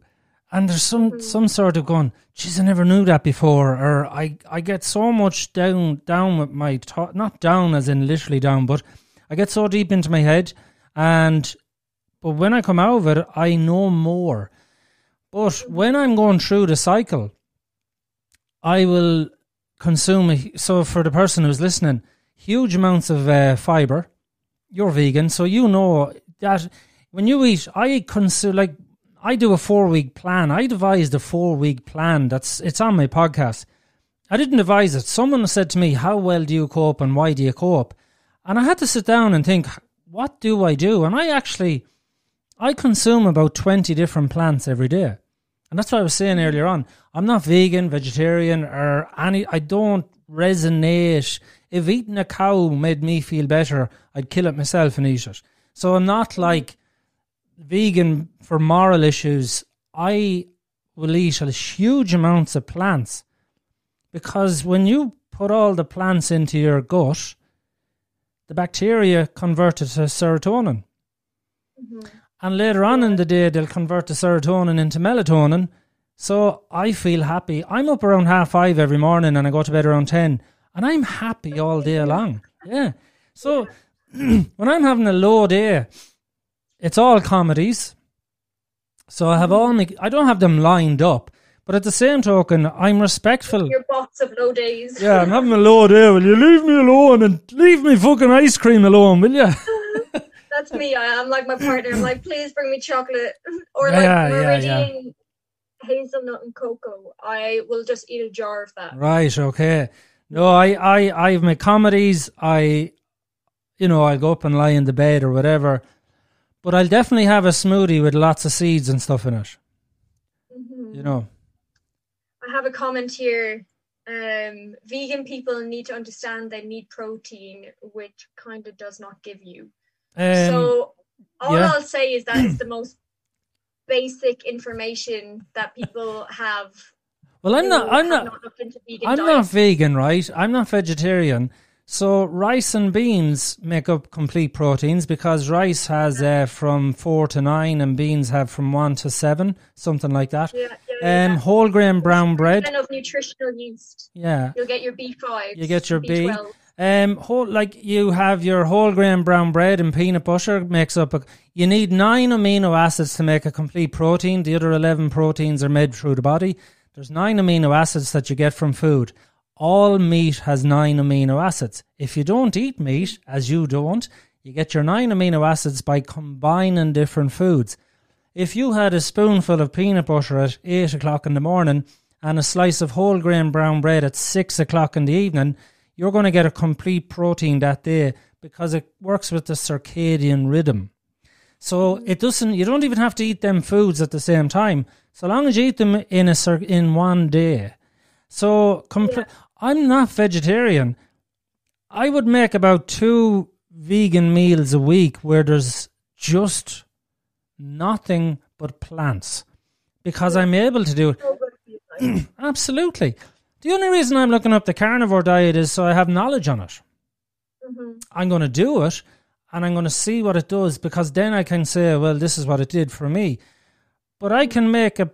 And there's some, mm-hmm. some sort of going, geez, I never knew that before. Or I, I get so much down, down with my, thought, not down as in literally down, but I get so deep into my head. And, but when I come out of it, I know more. But when I'm going through the cycle, I will consume, so for the person who's listening, huge amounts of uh, fiber. You're vegan, so you know that when you eat, I consume like I do a four week plan. I devised a four week plan. That's it's on my podcast. I didn't devise it. Someone said to me, "How well do you cope and why do you cope?" And I had to sit down and think, "What do I do?" And I actually, I consume about twenty different plants every day, and that's what I was saying earlier on. I'm not vegan, vegetarian, or any. I don't resonate. If eating a cow made me feel better, I'd kill it myself and eat it. So I'm not like vegan for moral issues. I will eat huge amounts of plants because when you put all the plants into your gut, the bacteria convert it to serotonin. Mm-hmm. And later on in the day, they'll convert the serotonin into melatonin. So I feel happy. I'm up around half five every morning and I go to bed around 10 and I'm happy all day long. Yeah. So when I'm having a low day, it's all comedies. So I have all my, I don't have them lined up, but at the same token, I'm respectful. Your box of low days. Yeah, I'm having a low day. Will you leave me alone and leave me fucking ice cream alone, will you? That's me. I, am like my partner. I'm like, please bring me chocolate or like yeah, meridian yeah, yeah. hazelnut and cocoa. I will just eat a jar of that. Right. Okay. No, I, I, I have my comedies. I, you know, I go up and lie in the bed or whatever, but I'll definitely have a smoothie with lots of seeds and stuff in it. Mm-hmm. You know. I have a comment here. Um, vegan people need to understand they need protein, which kind of does not give you. Um, so all yeah. I'll say is that it's the most basic information that people have well, I'm not. I'm not. not I'm diet. not vegan, right? I'm not vegetarian. So rice and beans make up complete proteins because rice has uh, from four to nine and beans have from one to seven, something like that. Yeah, yeah, um, yeah. whole grain brown bread. of nutritional yeast. Yeah. You'll get your B5. You get your B. Um, whole like you have your whole grain brown bread and peanut butter makes up a. You need nine amino acids to make a complete protein. The other eleven proteins are made through the body. There's nine amino acids that you get from food. All meat has nine amino acids. If you don't eat meat, as you don't, you get your nine amino acids by combining different foods. If you had a spoonful of peanut butter at 8 o'clock in the morning and a slice of whole grain brown bread at 6 o'clock in the evening, you're going to get a complete protein that day because it works with the circadian rhythm. So it doesn't. You don't even have to eat them foods at the same time, so long as you eat them in a in one day. So yeah. I'm not vegetarian. I would make about two vegan meals a week where there's just nothing but plants because I'm able to do it. Absolutely. The only reason I'm looking up the carnivore diet is so I have knowledge on it. Mm-hmm. I'm going to do it and I'm going to see what it does because then I can say, well, this is what it did for me. But I can make a,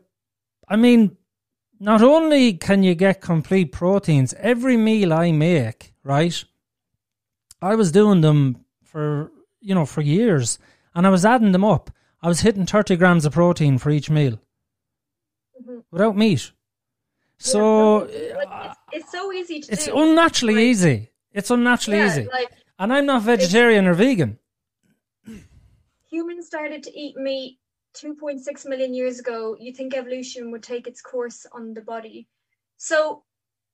I mean, not only can you get complete proteins, every meal I make, right? I was doing them for, you know, for years and I was adding them up. I was hitting 30 grams of protein for each meal mm-hmm. without meat. So yeah, uh, it's, it's, so easy to it's do. unnaturally like, easy. It's unnaturally yeah, easy. Like, and I'm not vegetarian or vegan. Humans started to eat meat 2.6 million years ago. You think evolution would take its course on the body. So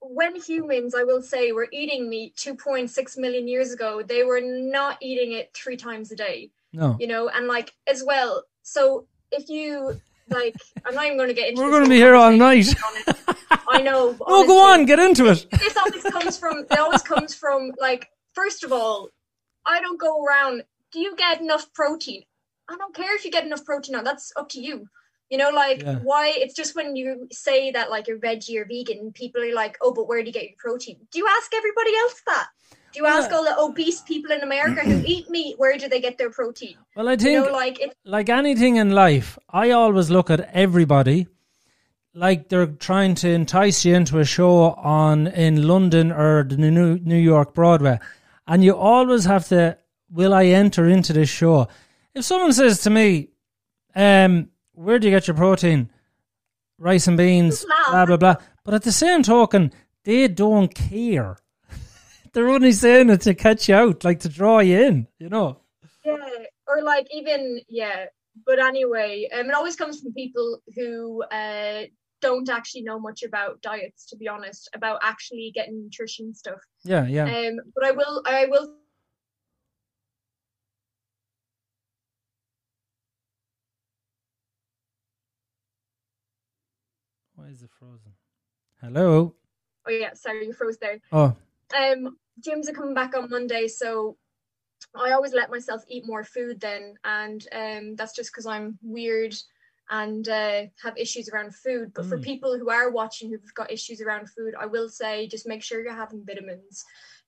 when humans, I will say, were eating meat 2.6 million years ago, they were not eating it three times a day. No. You know, and like as well. So if you like, I'm not even going to get into. We're going to be here all night. I know. oh, go on, get into it. This always comes from. It always comes from like first of all, I don't go around. Do you get enough protein? I don't care if you get enough protein. On that's up to you. You know, like Yeah. why? It's just when you say that like you're veggie or vegan, people are like, "Oh, but where do you get your protein?" Do you ask everybody else that? Do you ask Yeah. all the obese people in America who eat meat where do they get their protein? Well, I You think know, like it's like anything in life, I always look at everybody like they're trying to entice you into a show on in London or the New New York Broadway, and you always have to. Will I enter into this show? If someone says to me, um, "Where do you get your protein?" Rice and beans, blah blah blah. But at the same token, they don't care. They're only saying it to catch you out, like to draw you in. You know. Yeah, or like even yeah. But anyway, um, it always comes from people who uh don't actually know much about diets. To be honest, about actually getting nutrition stuff. Yeah, yeah. Um, but I will, I will. Why is it frozen? Hello. Oh yeah, sorry, you froze there. Oh, Um, gyms are coming back on Monday, so I always let myself eat more food then, and um, that's just because I'm weird and uh, have issues around food. But for Mm. people who are watching who've got issues around food, I will say just make sure you're having vitamins.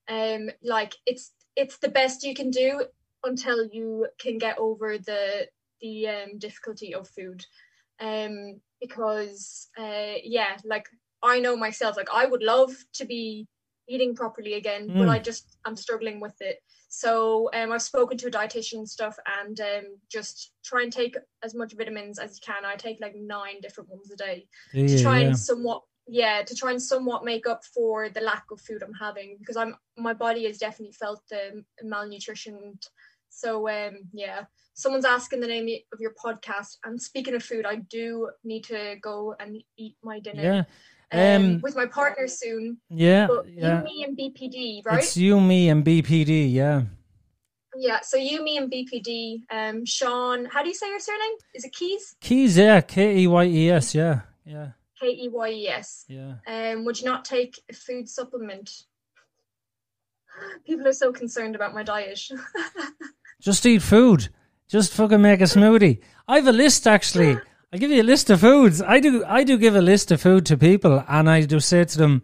Um, like it's it's the best you can do until you can get over the the um, difficulty of food. Um, because uh, yeah, like I know myself, like I would love to be eating properly again, but Mm. I just I'm struggling with it. So um, I've spoken to a dietitian and stuff, and um, just try and take as much vitamins as you can. I take like nine different ones a day do to try Yeah. and somewhat yeah to try and somewhat make up for the lack of food I'm having because I'm my body has definitely felt the malnutrition. So um yeah, someone's asking the name of your podcast. And speaking of food, I do need to go and eat my dinner. Yeah. Um, Um, with my partner soon. Yeah. But Yeah. you, me, and BPD, right? It's you, me, and BPD. Yeah. Yeah. So you, me, and BPD. Um, Sean, how do you say your surname? Is it Keys? Keys. Yeah. K E Y E S. Yeah. Yeah. K E Y E S. Yeah. Um, would you not take a food supplement? People are so concerned about my diet. Just eat food. Just fucking make a smoothie. I have a list actually. I'll give you a list of foods. I do. I do give a list of food to people, and I do say to them,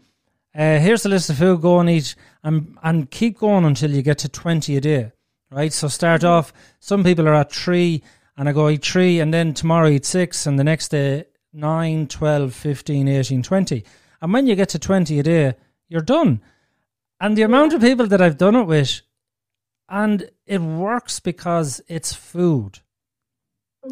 uh, "Here's the list of food. Go and eat, and and keep going until you get to twenty a day." Right. So start off. Some people are at three, and I go eat three, and then tomorrow eat six, and the next day 9, 12, 15, 18, 20. And when you get to 20 a day, you're done. And the amount of people that I've done it with, and it works because it's food.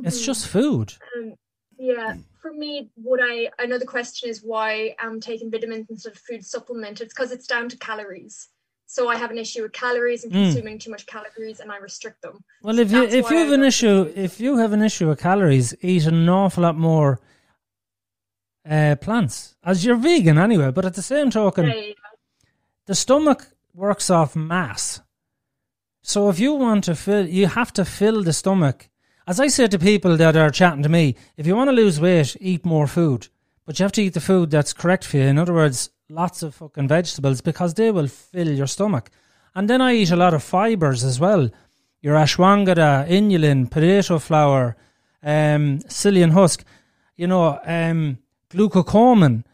It's Mhm. just food. Um, yeah, for me, what I I know the question is why I'm taking vitamins instead of food supplement. It's because it's down to calories. So I have an issue with calories and Mm. consuming too much calories, and I restrict them. Well, if you if you I have an issue if you have an issue with calories, eat an awful lot more uh, plants. As you're vegan anyway, but at the same token, Hey, the stomach works off mass. So if you want to fill, you have to fill the stomach. As I say to people that are chatting to me, if you want to lose weight, eat more food. But you have to eat the food that's correct for you. In other words, lots of fucking vegetables because they will fill your stomach. And then I eat a lot of fibres as well. Your ashwagandha, inulin, potato flour, um, psyllium husk, you know, um, glucomannan.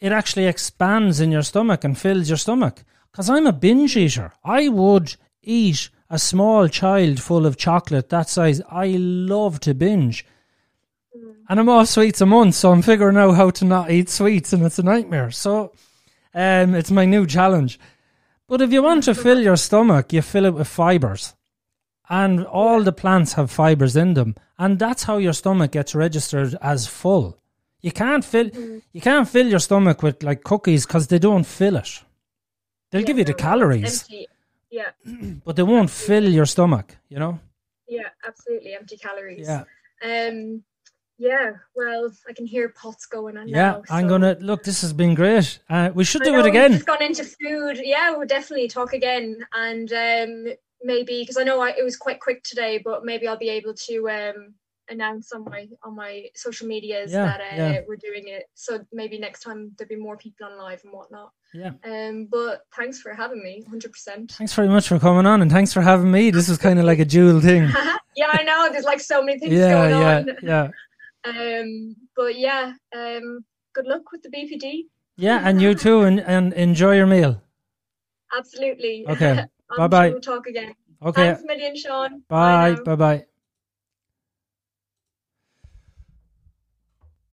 It actually expands in your stomach and fills your stomach. Because I'm a binge eater. I would eat a small child full of chocolate that size. I love to binge. And I'm off sweets a month, so I'm figuring out how to not eat sweets, and it's a nightmare. So um, it's my new challenge. But if you want to fill your stomach, you fill it with fibres. And all the plants have fibres in them. And that's how your stomach gets registered as full. You can't fill you can't fill your stomach with like cookies because they don't fill it. They'll yeah, give you the calories, Empty. Yeah, but they won't fill your stomach, you know? yeah, absolutely empty calories. Yeah. Um. Yeah. Well, I can hear pots going on Yeah, now. I'm gonna look. This has been great. Uh, we should do know it we've again. Just gone into food. Yeah, we'll definitely talk again, and um, maybe because I know I, it was quite quick today, but maybe I'll be able to um, announce on my on my social medias yeah, that uh, yeah. we're doing it. So maybe next time there'll be more people on live and whatnot. Yeah. Um. But thanks for having me. Hundred percent. Thanks very much for coming on, and thanks for having me. This was kind of like a dual thing. yeah, I know. There's like so many things yeah, going yeah, on. Yeah. Um. But yeah. Um. Good luck with the BPD. Yeah, and you too, and and enjoy your meal. Absolutely. Okay. bye bye. We'll talk again. Okay. Thanks a million, Sean. Bye. Bye bye.